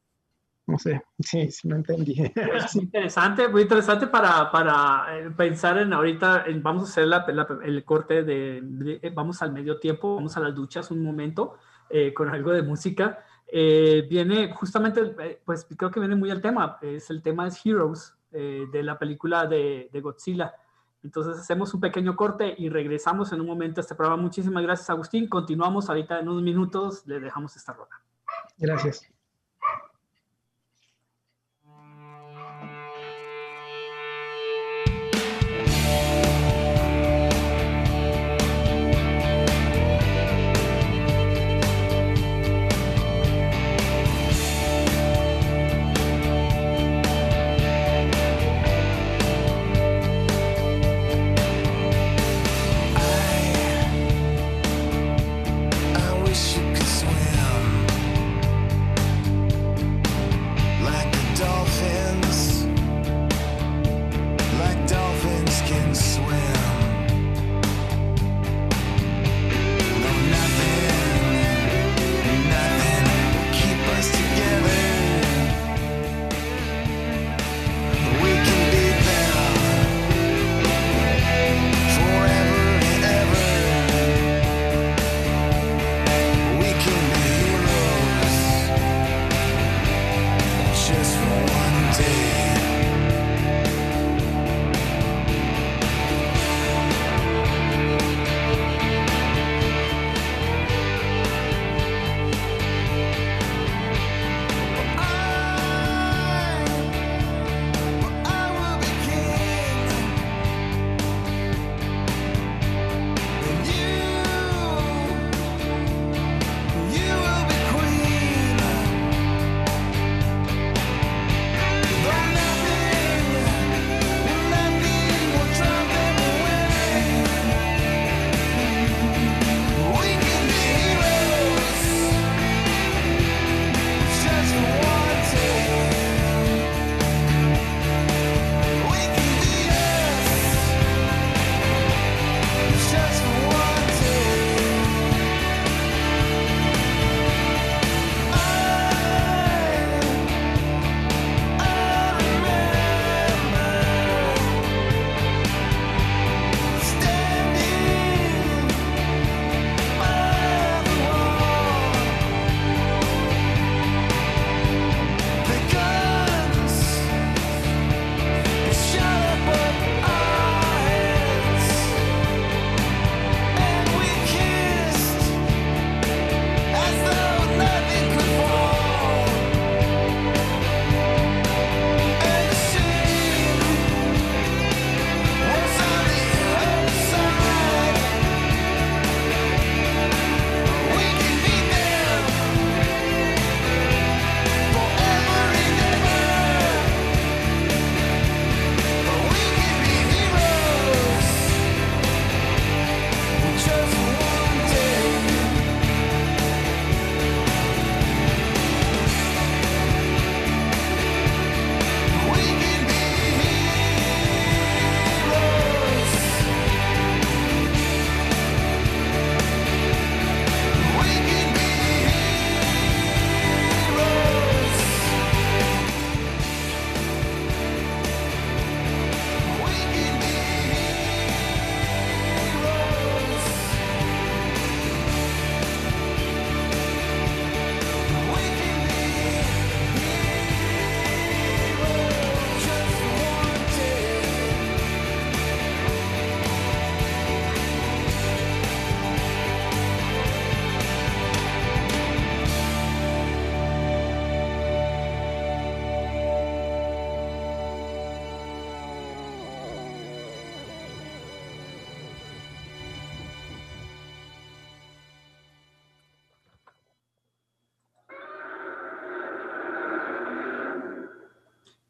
No sé, sí, sí, no entendí. Es interesante, muy interesante para, para eh, pensar en ahorita, vamos a hacer la, el corte de, vamos al medio tiempo, vamos a las duchas un momento eh, con algo de música. viene justamente, pues creo que viene muy al tema, es el tema es Heroes, eh, de la película de, de, Godzilla. Entonces hacemos un pequeño corte y regresamos en un momento a este programa. Muchísimas gracias, Agustín. Continuamos ahorita en unos minutos. Le dejamos esta rola. Gracias.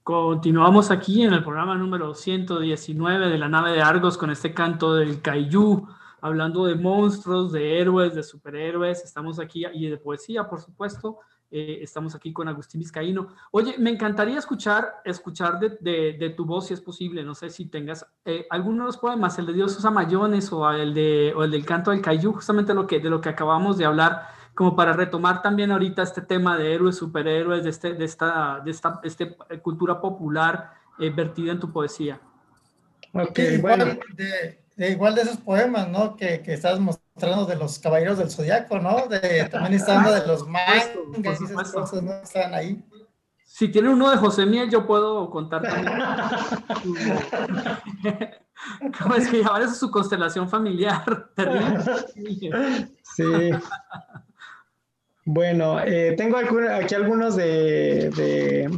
Continuamos aquí en el programa número 119 de la nave de Argos con este canto del Kaiju, hablando de monstruos, de héroes, de superhéroes. Estamos aquí y de poesía, por supuesto. Eh, estamos aquí con Agustín Vizcaíno. Oye, me encantaría escuchar, escuchar de, tu voz si es posible. No sé si tengas eh, alguno de los poemas, el de Dios usa mayones o el, de, o el del canto del Kaiju, justamente lo que, de lo que acabamos de hablar como para retomar también ahorita este tema de héroes, superhéroes, de, este, de, esta, de esta este, cultura popular eh, vertida en tu poesía. Ok, igual, de, igual de esos poemas, ¿no? Que, que estás mostrando de los caballeros del zodiaco, ¿no? De, también está uno de los mangas y esas cosas, ¿no? Están ahí. Si tiene uno de José Miel, yo puedo contar también. ¿Cómo es que llamar eso su constelación familiar? sí. Bueno, eh, tengo aquí algunos de,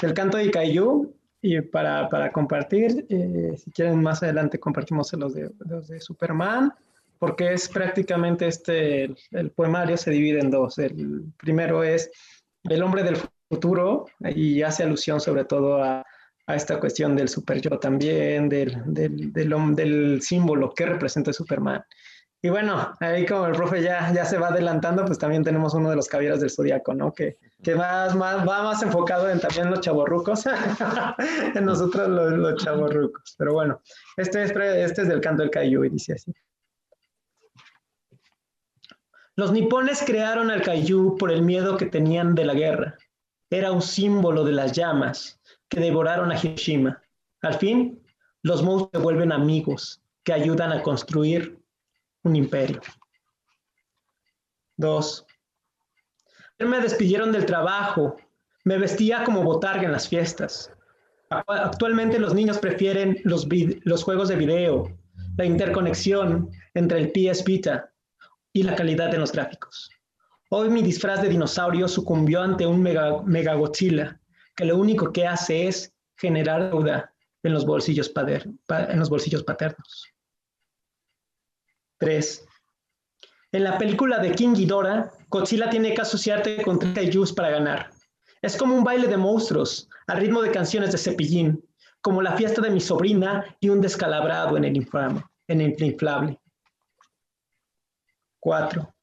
del canto de Kaiju y para, compartir. Eh, si quieren, más adelante compartimos los de, los de Superman, porque es prácticamente este, el, poemario se divide en dos. El primero es El hombre del futuro y hace alusión sobre todo a, esta cuestión del super yo también, del, del, del símbolo que representa Superman. Y bueno, ahí como el profe ya, ya se va adelantando, pues también tenemos uno de los caballeros del zodiaco, ¿no? Que, que más, más, va más enfocado en también los chavorrucos, en nosotros los, los chavorrucos. Pero bueno, este es, este es del canto del Kaiju y dice así. Los nipones crearon al Kaiju por el miedo que tenían de la guerra. Era un símbolo de las llamas que devoraron a Hiroshima. Al fin, los monstruos se vuelven amigos que ayudan a construir un imperio. Dos, me despidieron del trabajo, me vestía como botarga en las fiestas. Actualmente los niños prefieren los, juegos de video, la interconexión entre el PS Vita y la calidad de los gráficos. Hoy mi disfraz de dinosaurio sucumbió ante un mega, mega Godzilla, que lo único que hace es generar deuda en los bolsillos, en los bolsillos paternos. 3. En la película de King Ghidorah, Godzilla tiene que asociarte con kaijus para ganar. Es como un baile de monstruos, al ritmo de canciones de Cepillín, como la fiesta de mi sobrina y un descalabrado en el, en el inflable. 4.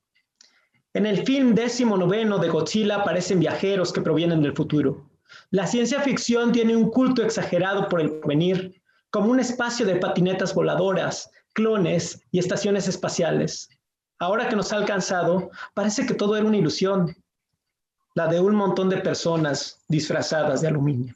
En el film décimo noveno de Godzilla aparecen viajeros que provienen del futuro. La ciencia ficción tiene un culto exagerado por el porvenir, como un espacio de patinetas voladoras, clones y estaciones espaciales. Ahora que nos ha alcanzado, parece que todo era una ilusión, la de un montón de personas disfrazadas de aluminio.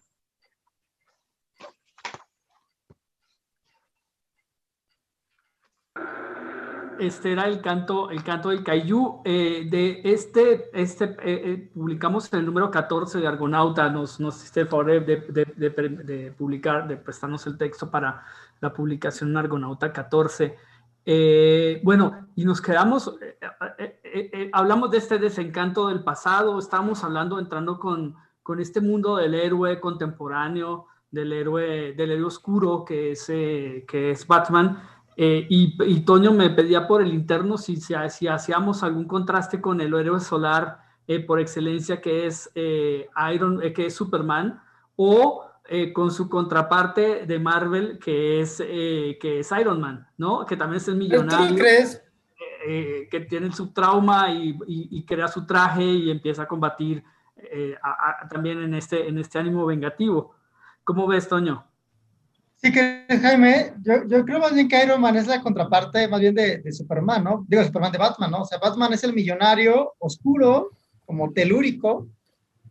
Este era el canto, el canto del Kaiju. Eh, de este, este eh, eh, publicamos el número 14 de Argonauta. Nos, nos hiciste el favor de, de, publicar, de prestarnos el texto para la publicación en Argonauta 14. Eh, bueno, y nos quedamos, eh, eh, hablamos de este desencanto del pasado, estamos hablando, entrando con, con este mundo del héroe contemporáneo, del héroe, del héroe oscuro que es, que es Batman. Y, y, Toño me pedía por el interno si, si, si hacíamos algún contraste con el héroe solar por excelencia que es, Iron, que es Superman, o eh, con su contraparte de Marvel, que es, eh, que es Iron Man, ¿no? Que también es el millonario. ¿Tú crees? Eh, que tiene su trauma y, y, crea su traje y empieza a combatir también en este, en este ánimo vengativo. ¿Cómo ves, Toño? Sí, que Jaime, yo, yo, creo más bien que Iron Man es la contraparte más bien de, de, Superman, ¿no? Digo, Superman de Batman, ¿no? O sea, Batman es el millonario oscuro, como telúrico,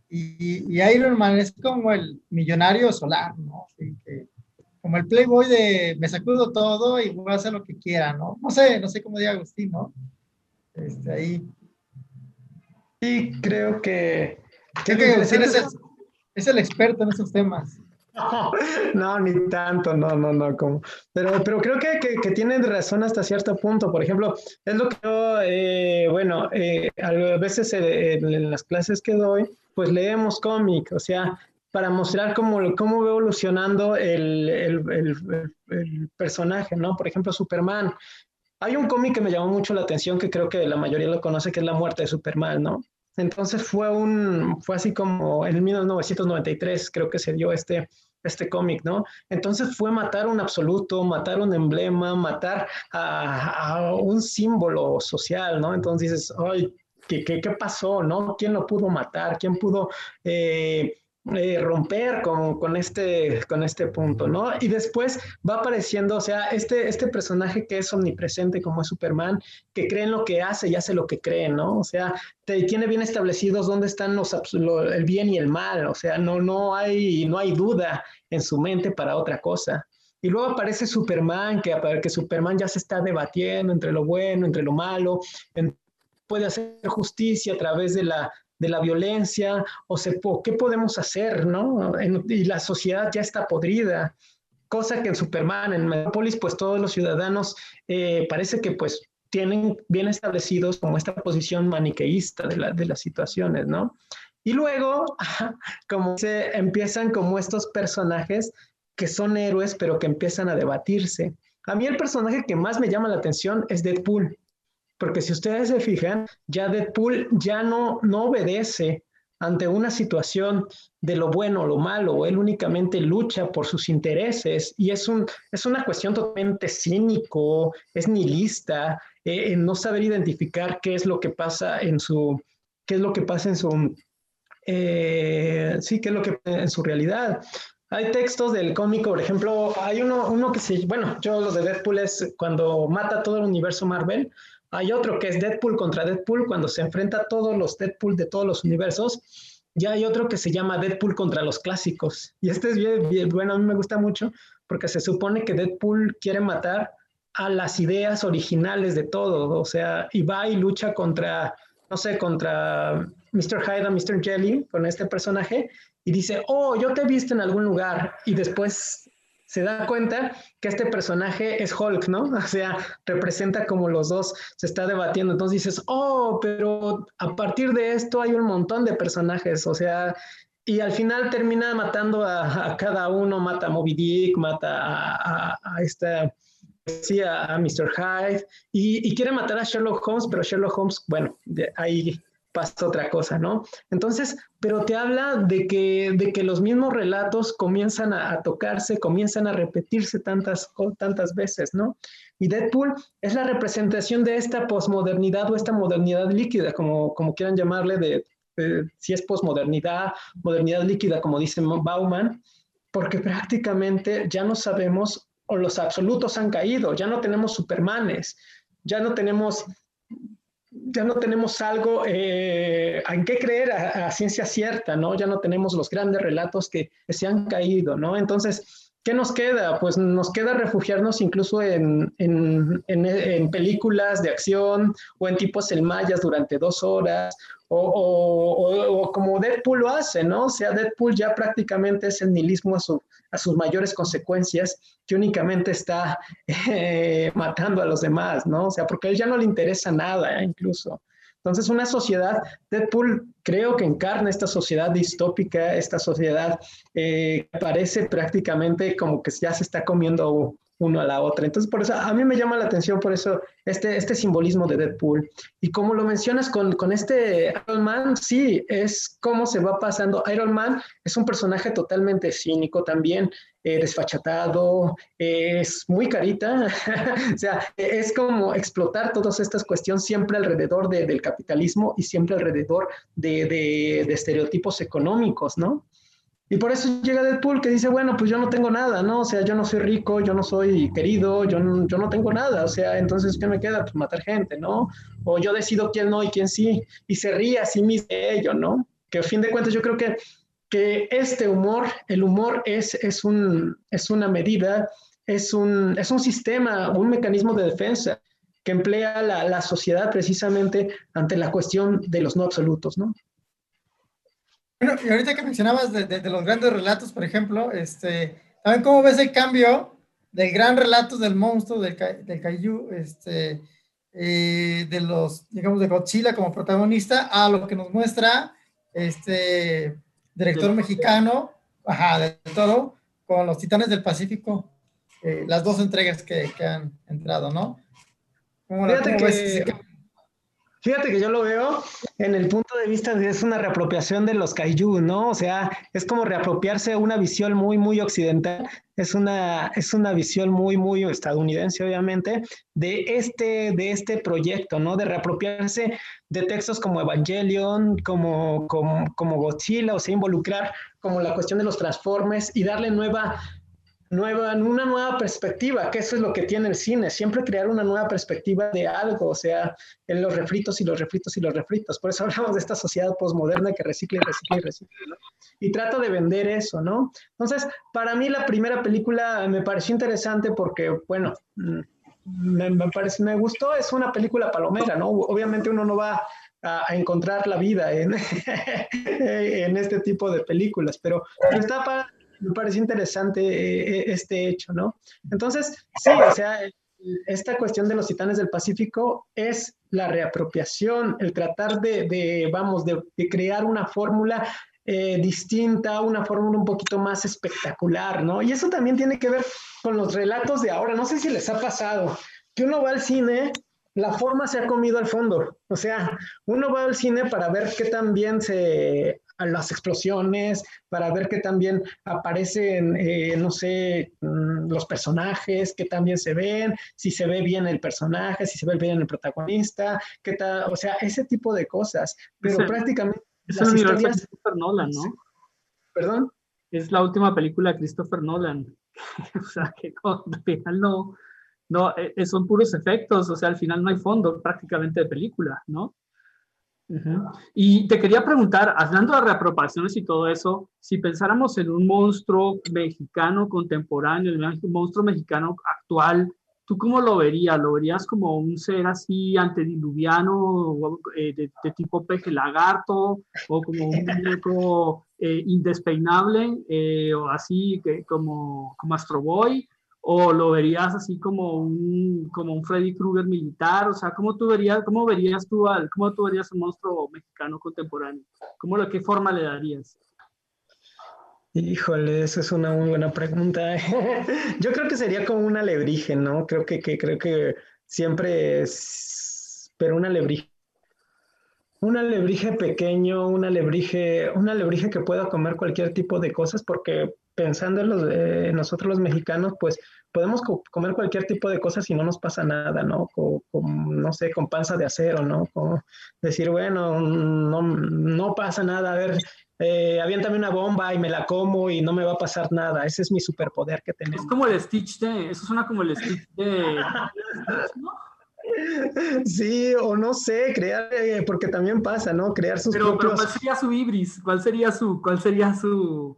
y, Iron Man es como el millonario solar, ¿no? como el playboy de me sacudo todo y voy a hacer lo que quiera, ¿no? No sé, no sé cómo diga Agustín, ¿no? Este, ahí. Sí, creo que... Creo que Agustín es el, es el experto en esos temas. No, ni tanto, no, no, no, como, pero, pero creo que, que, tienen razón hasta cierto punto. Por ejemplo, es lo que yo, eh, bueno, eh, a veces eh, en las clases que doy, pues leemos cómic, o sea, para mostrar cómo, cómo va evolucionando el, el, el, personaje, ¿no? Por ejemplo, Superman. Hay un cómic que me llamó mucho la atención, que creo que la mayoría lo conoce, que es La muerte de Superman, ¿no? Entonces fue un, fue así como en 1993 creo que se dio este, este cómic, ¿no? Entonces fue matar un absoluto, matar un emblema, matar a, un símbolo social, ¿no? Entonces dices, ay, ¿qué, qué, qué pasó, no? ¿Quién lo pudo matar? ¿Quién pudo eh, eh, romper con, con, este, con este punto, ¿no? Y después va apareciendo, o sea, este, este personaje que es omnipresente como es Superman, que cree en lo que hace y hace lo que cree, ¿no? O sea, tiene bien establecidos dónde están los, el bien y el mal, o sea, no, no, hay, no hay duda en su mente para otra cosa. Y luego aparece Superman, que, que Superman ya se está debatiendo entre lo bueno, entre lo malo, puede hacer justicia a través de la, de la violencia, o se, qué podemos hacer, ¿no? y la sociedad ya está podrida, cosa que en Superman, en Metropolis, pues todos los ciudadanos eh, parece que pues tienen bien establecidos como esta posición maniqueísta de, la, de las situaciones, ¿no? Y luego, como se empiezan como estos personajes que son héroes, pero que empiezan a debatirse. A mí el personaje que más me llama la atención es Deadpool. Porque si ustedes se fijan, ya Deadpool ya no, no obedece ante una situación de lo bueno o lo malo, él únicamente lucha por sus intereses y es, un, es una cuestión totalmente cínico, es nihilista, eh, en no saber identificar qué es lo que pasa en su, qué es lo que pasa en su, eh, sí, qué es lo que en su realidad. Hay textos del cómico, por ejemplo, hay uno, uno que se, bueno, yo lo de Deadpool es cuando mata todo el universo Marvel, hay otro que es Deadpool contra Deadpool, cuando se enfrenta a todos los Deadpool de todos los universos. Y hay otro que se llama Deadpool contra los clásicos. Y este es bien, bueno, a mí me gusta mucho porque se supone que Deadpool quiere matar a las ideas originales de todo. O sea, y va y lucha contra, no sé, contra Mr. Hyde o Mr. Jelly, con este personaje, y dice, oh, yo te he visto en algún lugar. Y después se da cuenta que este personaje es Hulk, ¿no? O sea, representa como los dos se está debatiendo. Entonces dices, oh, pero a partir de esto hay un montón de personajes, o sea, y al final termina matando a, cada uno, mata a Moby Dick, mata a, a, esta, sí, a, Mr. Hyde, y, quiere matar a Sherlock Holmes, pero Sherlock Holmes, bueno, ahí pasa otra cosa, ¿no? Entonces, pero te habla de que, de que los mismos relatos comienzan a, tocarse, comienzan a repetirse tantas, tantas veces, ¿no? Y Deadpool es la representación de esta posmodernidad o esta modernidad líquida, como, como quieran llamarle, de, si es posmodernidad, modernidad líquida, como dice Bauman, porque prácticamente ya no sabemos, o los absolutos han caído, ya no tenemos supermanes, ya no tenemos ya no tenemos algo eh, en qué creer a, ciencia cierta, ¿no? Ya no tenemos los grandes relatos que, se han caído, ¿no? Entonces, ¿qué nos queda? Pues nos queda refugiarnos incluso en, en, en, películas de acción o en tipos el mayas durante dos horas o, como Deadpool lo hace, ¿no? O sea, Deadpool ya prácticamente es el nihilismo a, a sus mayores consecuencias, que únicamente está eh, matando a los demás, ¿no? O sea, porque a él ya no le interesa nada, incluso. Entonces, una sociedad, Deadpool creo que encarna esta sociedad distópica, esta sociedad eh, parece prácticamente como que ya se está comiendo uno a la otra. Entonces, por eso a mí me llama la atención por eso este, este simbolismo de Deadpool. Y como lo mencionas con, con este Iron Man, sí, es cómo se va pasando. Iron Man es un personaje totalmente cínico también, eh, desfachatado, es muy carita, o sea, es como explotar todas estas cuestiones siempre alrededor del capitalismo y siempre alrededor de, de, de estereotipos económicos, ¿no? Y por eso llega Deadpool que dice, bueno, pues yo no tengo nada, ¿no? O sea, yo no soy rico, yo no soy querido, yo no, yo no tengo nada, o sea, entonces, ¿qué me queda? Pues matar gente, ¿no? O yo decido quién no y quién sí, y se ríe a sí mismo de ello, ¿no? Que a fin de cuentas yo creo que, que este humor, el humor es, es, un, es una medida, es un, es un sistema, un mecanismo de defensa que emplea la, la sociedad precisamente ante la cuestión de los no absolutos, ¿no? Bueno, y ahorita que mencionabas de, de, los grandes relatos, por ejemplo, este, ¿también cómo ves el cambio del gran relato del monstruo, del, del kaiju, este, eh, de los, digamos, de Godzilla como protagonista, a lo que nos muestra este director mexicano, ajá, del toro, con los Titanes del Pacífico, eh, las dos entregas que, que, han entrado, ¿no? ¿Cómo, Fíjate que... Fíjate que yo lo veo en el punto de vista de es una reapropiación de los kaiju, ¿no? O sea, es como reapropiarse una visión muy, muy occidental, es una, es una visión muy, muy estadounidense, obviamente, de este, de este proyecto, ¿no? De reapropiarse de textos como Evangelion, como, como, como Godzilla, o sea, involucrar como la cuestión de los transformes y darle nueva nueva, una nueva perspectiva, que eso es lo que tiene el cine, siempre crear una nueva perspectiva de algo, o sea, en los refritos y los refritos y los refritos. Por eso hablamos de esta sociedad postmoderna que recicla y recicla y recicla, ¿no? Y trato de vender eso, ¿no? Entonces, para mí la primera película me pareció interesante porque, bueno, mm, me, me, parece, me gustó, es una película palomera, ¿no? Obviamente uno no va a encontrar la vida en, en este tipo de películas, pero, pero está para me parece interesante eh, eh, este hecho, ¿no? Entonces, sí, o sea, esta cuestión de los titanes del Pacífico es la reapropiación, el tratar de, vamos, de, crear una fórmula eh, distinta, una fórmula un poquito más espectacular, ¿no? Y eso también tiene que ver con los relatos de ahora. No sé si les ha pasado que uno va al cine, la forma se ha comido al fondo. O sea, uno va al cine para ver qué tan bien se las explosiones, para ver que también aparecen, eh, no sé, mm, los personajes, que también se ven, si se ve bien el personaje, si se ve bien el protagonista, qué tal, o sea, ese tipo de cosas. Pero prácticamente... Es las historias... de Christopher Nolan, ¿no? ¿Perdón? Es la última película de Christopher Nolan. o sea, que al final no, no, eh, son puros efectos, o sea, al final no hay fondo prácticamente de película, ¿no? Y te quería preguntar, hablando de reapropiaciones y todo eso, si pensáramos en un monstruo mexicano contemporáneo, un monstruo mexicano actual, ¿tú cómo lo verías? ¿Lo verías como un ser así antediluviano, eh, de, tipo peje lagarto, o como un muñeco eh, indespeinable, eh, o así que, como, como Astro Boy? O lo verías así como un, como un Freddy Krueger militar, o sea, ¿cómo tú verías, cómo verías tú al, cómo tú verías un monstruo mexicano contemporáneo? ¿Cómo, ¿Qué forma le darías? Híjole, eso es una muy buena pregunta. Yo creo que sería como un alebrije, ¿no? Creo que, que creo que siempre es, pero un alebrije. Un alebrije pequeño, un alebrije, un alebrije que pueda comer cualquier tipo de cosas, porque pensando en los, eh, nosotros los mexicanos, pues podemos comer cualquier tipo de cosas y no nos pasa nada, ¿no? Con, no sé, con panza de acero, ¿no? Decir, bueno, no, no pasa nada, a ver, eh, aviéntame una bomba y me la como y no me va a pasar nada. Ese es mi superpoder que tenemos. Es como el Stitch de, eso suena como el Stitch de... Sí, o no sé, crear, eh, porque también pasa, ¿no? Crear sus pero, propios... pero ¿cuál sería su ibris? ¿Cuál sería su, cuál sería su,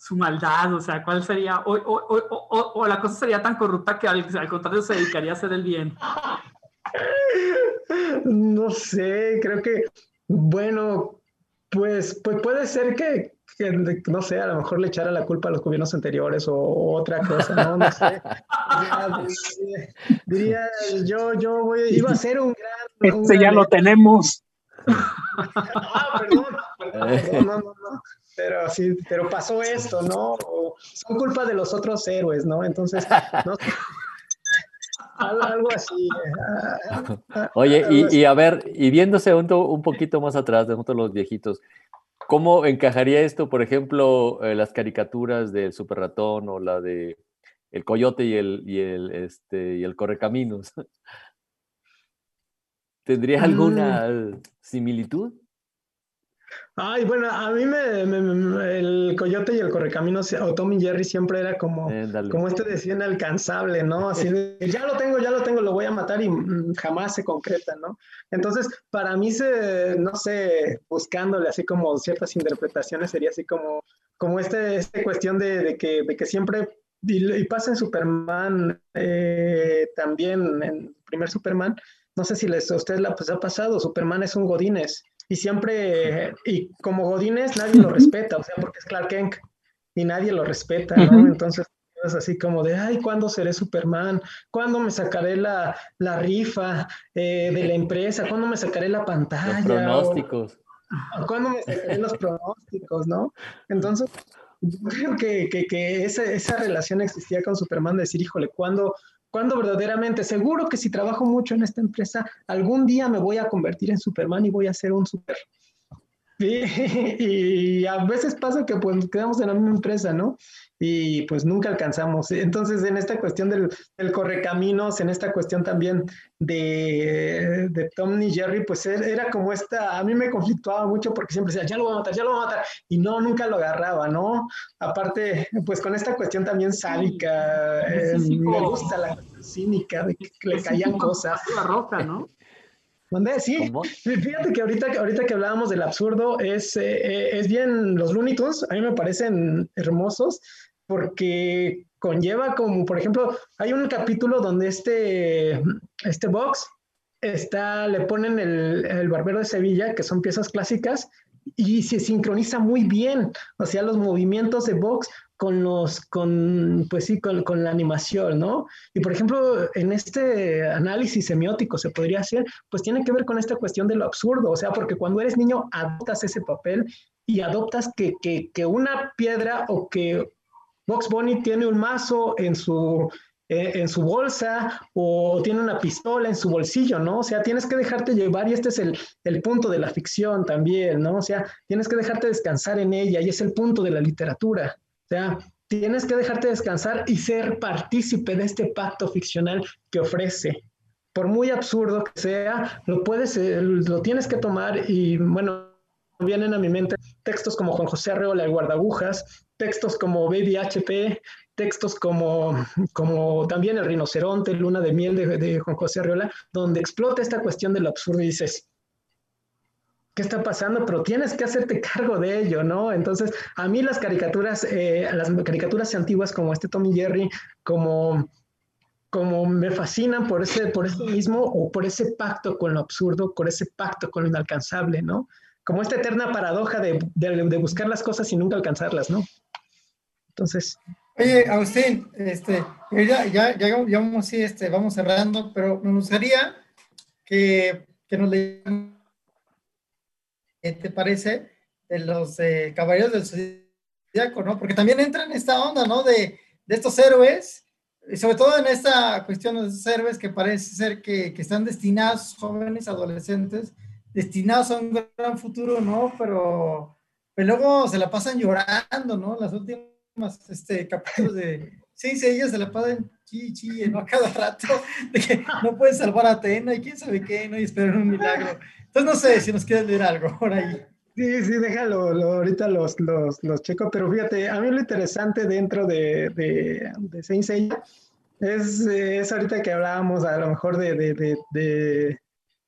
su maldad, o sea, ¿cuál sería? O, o, o, o, la cosa sería tan corrupta que al, al, contrario se dedicaría a hacer el bien. No sé, creo que, bueno, pues, pues puede ser que, que, no sé, a lo mejor le echara la culpa a los gobiernos anteriores o, otra cosa, ¿no? No sé. diría, diría, yo, yo voy, iba a ser un gran... Este ya lo tenemos. ah, perdón, perdón, no, no, no pero sí, pero pasó esto, ¿no? O son culpa de los otros héroes, ¿no? Entonces, no algo así. Oye, y, y, a ver, y viéndose un, un poquito más atrás de nosotros los viejitos, ¿cómo encajaría esto, por ejemplo, eh, las caricaturas del Super Ratón o la de El Coyote y el, y el, este, y el Correcaminos? ¿Tendría alguna mm. similitud? Ay, bueno, a mí me, me, el coyote y el correcaminos o Tom y Jerry siempre era como, eh, como este decía inalcanzable, ¿no? Así de, ya lo tengo, ya lo tengo, lo voy a matar y mm, jamás se concreta, ¿no? Entonces, para mí, se, no sé, buscándole así como ciertas interpretaciones, sería así como, como este, esta cuestión de, de, que, de que siempre, y, y pasa en Superman eh, también, en primer Superman, no sé si les, a ustedes la, pues, ha pasado, Superman es un Godínez y siempre, y como Godínez nadie lo respeta, o sea, porque es Clark Kent y nadie lo respeta, ¿no? Entonces es así como de, ay, ¿cuándo seré Superman? ¿Cuándo me sacaré la, la rifa eh, de la empresa? ¿Cuándo me sacaré la pantalla? Los pronósticos. O, ¿Cuándo me sacaré los pronósticos, no? Entonces, yo creo que, que, que esa, esa, relación existía con Superman, de decir, híjole, ¿cuándo, cuando verdaderamente, seguro que si trabajo mucho en esta empresa, algún día me voy a convertir en Superman y voy a ser un super. Y, a veces pasa que pues quedamos en la misma empresa, ¿no? Y pues nunca alcanzamos. Entonces, en esta cuestión del, del correcaminos, en esta cuestión también de, de Tom y Jerry, pues era como esta, a mí me conflictuaba mucho porque siempre decía, ya lo voy a matar, ya lo voy a matar, y no, nunca lo agarraba, ¿no? Aparte, pues con esta cuestión también sádica, eh, me gusta la cínica de que le caían cosas. La roca, ¿no? Sí, fíjate que ahorita, ahorita que hablábamos del absurdo, es, eh, eh, es bien, los Looney Tunes a mí me parecen hermosos, porque conlleva como, por ejemplo, hay un capítulo donde este, este box está, le ponen el, el barbero de Sevilla, que son piezas clásicas, y se sincroniza muy bien, o sea, los movimientos de box con los, con, pues sí, con, con, la animación, ¿no? Y por ejemplo, en este análisis semiótico se podría hacer, pues tiene que ver con esta cuestión de lo absurdo, o sea, porque cuando eres niño adoptas ese papel y adoptas que, que, que una piedra o que Box Bunny tiene un mazo en su, eh, en su bolsa o tiene una pistola en su bolsillo, ¿no? O sea, tienes que dejarte llevar y este es el, el, punto de la ficción también, ¿no? O sea, tienes que dejarte descansar en ella y es el punto de la literatura. O sea, tienes que dejarte descansar y ser partícipe de este pacto ficcional que ofrece. Por muy absurdo que sea, lo puedes, eh, lo tienes que tomar y bueno, vienen a mi mente textos como Juan José Arreola, el guardagujas, textos como Baby HP, textos como, como también El rinoceronte, Luna de miel de, Juan José Arreola, donde explota esta cuestión del absurdo y dices, ¿qué está pasando? Pero tienes que hacerte cargo de ello, ¿no? Entonces, a mí las caricaturas, eh, las caricaturas antiguas como este Tommy Jerry, como como me fascinan por ese, por ese mismo o por ese pacto con lo absurdo, por ese pacto con lo inalcanzable, ¿no? Como esta eterna paradoja de, de, buscar las cosas y nunca alcanzarlas, ¿no? Entonces. Oye, Agustín, este, ya, ya, ya, ya vamos, este, vamos cerrando, pero me gustaría que, que nos ¿qué te parece? Los eh, caballeros del zodiaco, ¿no? Porque también entra en esta onda, ¿no? De, de estos héroes, y sobre todo en esta cuestión de esos héroes que parece ser que, que están destinados, jóvenes, adolescentes, destinados a un gran futuro, ¿no? Pero, pero luego se la pasan llorando, ¿no? Las últimas este, capítulos de seis ellas se la pasan chi, chi, ¿no? Cada rato, de que no pueden salvar a Atena y quién sabe qué, ¿no? Y esperan un milagro. Entonces, no sé si nos quieres leer algo por ahí. Sí, sí, déjalo, lo, ahorita los, los, los, checo, pero fíjate, a mí lo interesante dentro de, de, de Saint Seiya es, es ahorita que hablábamos a lo mejor de, de,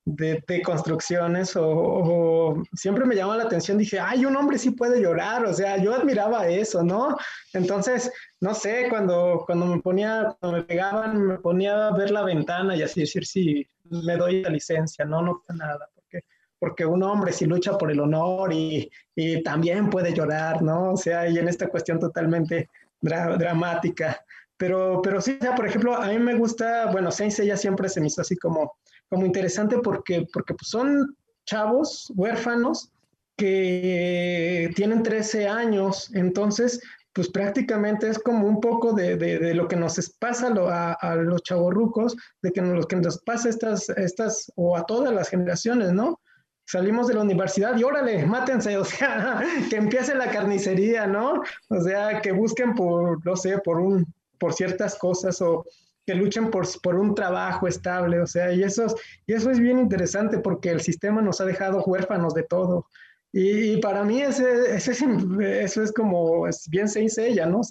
de construcciones o, siempre me llamó la atención, dije, ay, un hombre sí puede llorar, o sea, yo admiraba eso, ¿no? Entonces, no sé, cuando, cuando me ponía, cuando me pegaban, me ponía a ver la ventana y así decir, sí, me doy la licencia, no, no pasa nada, porque, porque un hombre sí lucha por el honor y, y también puede llorar, ¿no? O sea, y en esta cuestión totalmente dramática. Pero, pero sí, o por ejemplo, a mí me gusta, bueno, Sensei ya siempre se me hizo así como como interesante porque, porque pues son chavos huérfanos que tienen 13 años, entonces pues prácticamente es como un poco de, de, lo que nos pasa a, a, los chavorrucos, de que nos, que nos pasa estas, estas, o a todas las generaciones, ¿no? Salimos de la universidad y órale, mátense, o sea, que empiece la carnicería, ¿no? O sea, que busquen por, no sé, por un, por ciertas cosas o, que luchen por, por un trabajo estable, o sea, y eso, y eso es bien interesante porque el sistema nos ha dejado huérfanos de todo. Y, para mí ese, ese, eso es como, es bien se dice ella, ¿no? O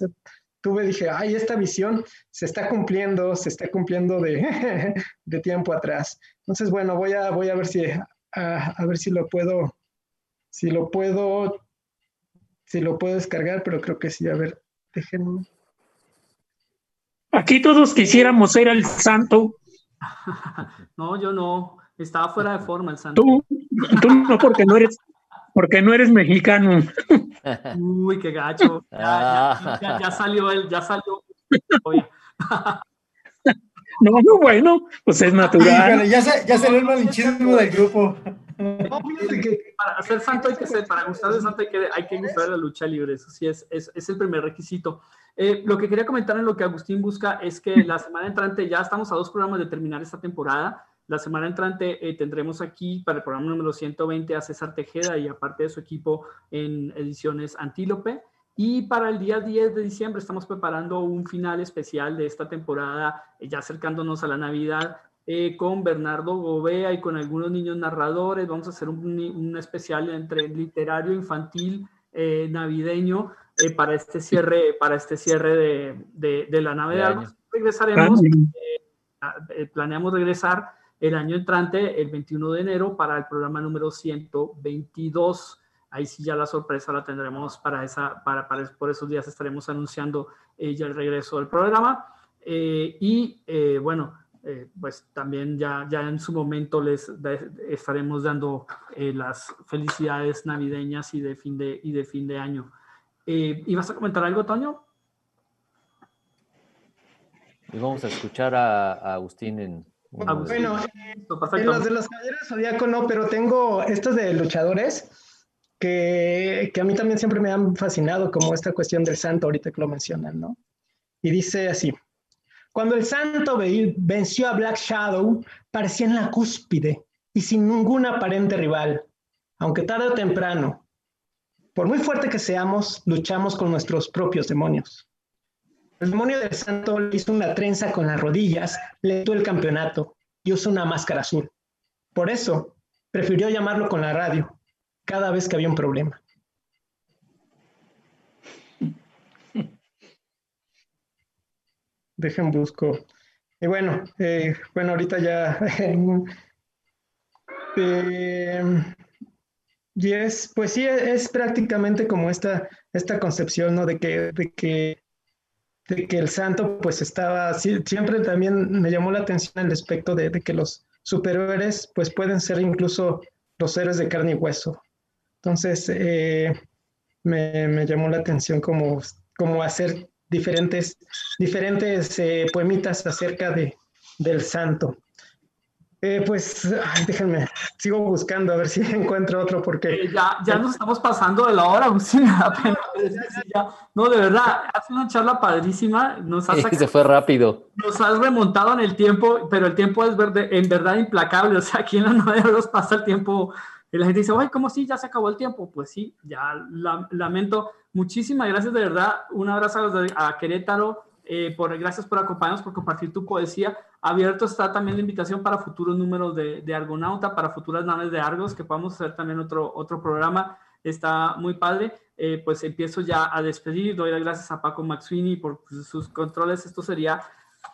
tuve, dije, ay, esta visión se está cumpliendo, se está cumpliendo de, de tiempo atrás. Entonces, bueno, voy a, voy a ver si, a, a ver si lo puedo, si lo puedo, si lo puedo descargar, pero creo que sí, a ver, déjenme. Aquí todos quisiéramos ser el santo. No, yo no. Estaba fuera de forma el santo. Tú, tú no, porque no eres, porque no eres mexicano. Uy, qué gacho. Ya, ya, salió él, ya salió. No, no, bueno, pues es natural. ya, ya salió el malinchismo del grupo. para ser santo hay que ser, para gustar de santo hay que, hay que gustar de la lucha libre, eso sí es, es, es el primer requisito. Eh, lo que quería comentar en lo que Agustín busca es que la semana entrante ya estamos a dos programas de terminar esta temporada. La semana entrante eh, tendremos aquí para el programa número 120 a César Tejeda y aparte de su equipo en ediciones Antílope. Y para el día 10 de diciembre estamos preparando un final especial de esta temporada, eh, ya acercándonos a la Navidad, con Bernardo Gobea y con algunos niños narradores. Vamos a hacer un, un especial entre literario infantil navideño eh, para este cierre, para este cierre de, de, la nave de, armas. Regresaremos, eh, eh, planeamos regresar el año entrante, el 21 de enero, para el programa número 122. Ahí sí ya la sorpresa la tendremos para esa, para, para por esos días estaremos anunciando ya el regreso del programa. y bueno, pues también ya, ya en su momento les estaremos dando las felicidades navideñas y de fin de, y de, fin de año. Eh, ¿Ibas a comentar algo, Toño? Y vamos a escuchar a, Agustín en... Bueno, en los de los caballeros zodíaco no, pero tengo estos de luchadores que, que, a mí también siempre me han fascinado, como esta cuestión del santo, ahorita que lo mencionan, ¿no? Y dice así, cuando el santo venció a Black Shadow, parecía en la cúspide y sin ningún aparente rival, aunque tarde o temprano, por muy fuerte que seamos, luchamos con nuestros propios demonios. El demonio del santo le hizo una trenza con las rodillas, le dio el campeonato y usó una máscara azul. Por eso, prefirió llamarlo con la radio cada vez que había un problema. Dejen busco. Y bueno, eh, bueno, ahorita ya eh, y es, pues sí, es, prácticamente como esta, esta concepción, ¿no? De que, de que, de que el santo, pues estaba, siempre también me llamó la atención el aspecto de, que los superhéroes, pues pueden ser incluso los héroes de carne y hueso. Entonces, eh, me, llamó la atención como, como hacer diferentes, diferentes eh, poemitas acerca de, del santo. Eh, pues déjenme, sigo buscando a ver si encuentro otro porque... Eh, ya, ya nos estamos pasando de la hora, Agustín, No, de verdad, hace una charla padrísima. Nos has se fue rápido. Nos has remontado en el tiempo, pero el tiempo es verde, en verdad implacable. O sea, aquí en la nueve horas pasa el tiempo y la gente dice, ay, ¿cómo sí? Ya se acabó el tiempo. Pues sí, ya lamento. Muchísimas gracias, de verdad. Un abrazo a Querétaro eh, por, gracias por acompañarnos, por compartir tu poesía. Abierto está también la invitación para futuros números de, Argonauta, para futuras naves de Argos, que podamos hacer también otro, otro programa. Está muy padre. Eh, pues empiezo ya a despedir. Doy las gracias a Paco Maxwini por sus controles. Esto sería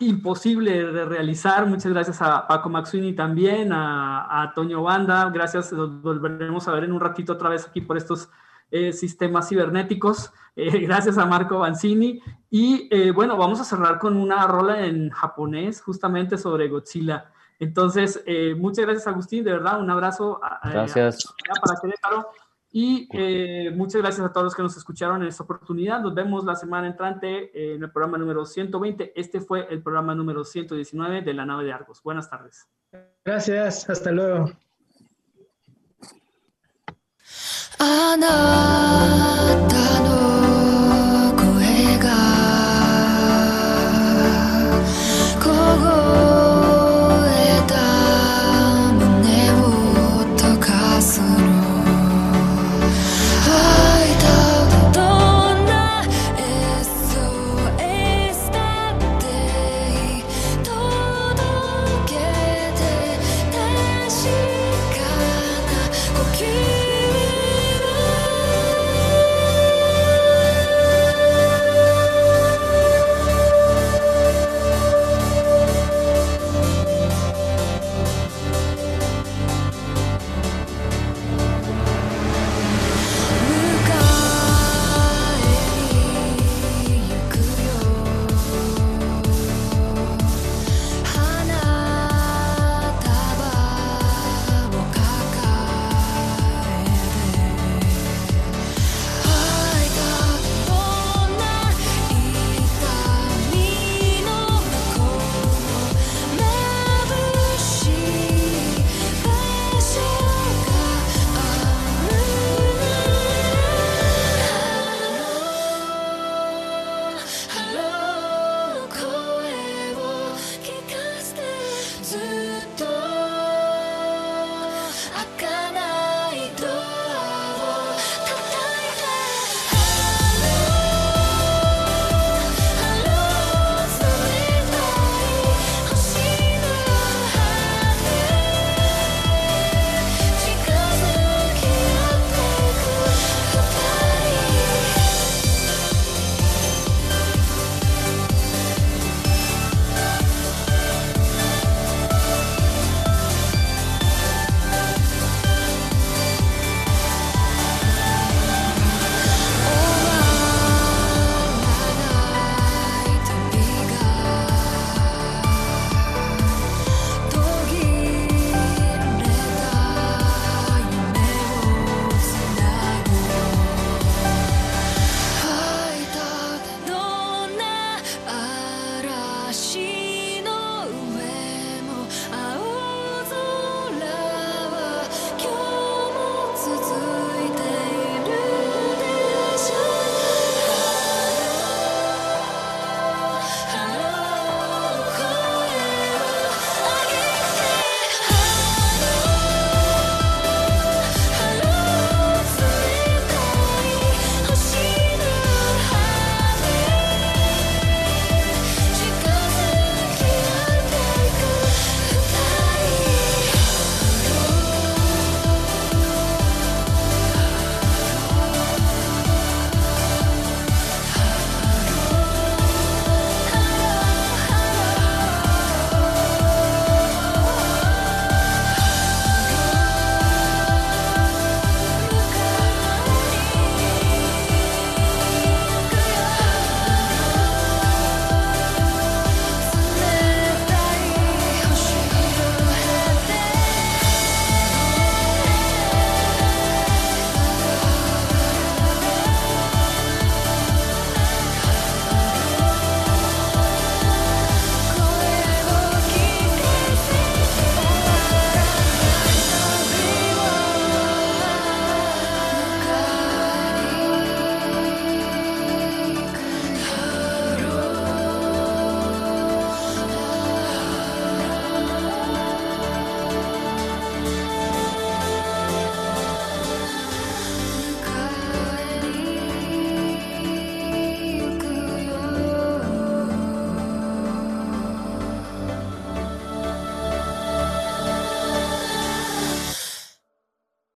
imposible de realizar. Muchas gracias a Paco Maxwini también, a, a Toño Banda. Gracias. Nos volveremos a ver en un ratito otra vez aquí por estos eh, sistemas cibernéticos, eh, gracias a Marco Banzini. Y eh, bueno, vamos a cerrar con una rola en japonés justamente sobre Godzilla. Entonces, muchas gracias Agustín, de verdad, un abrazo. Gracias. para Querétaro. Y muchas gracias a todos los que nos escucharon en esta oportunidad. Nos vemos la semana entrante en el programa número 120. Este fue el programa número 119 de la nave de Argos. Buenas tardes. Gracias, hasta luego. あなたの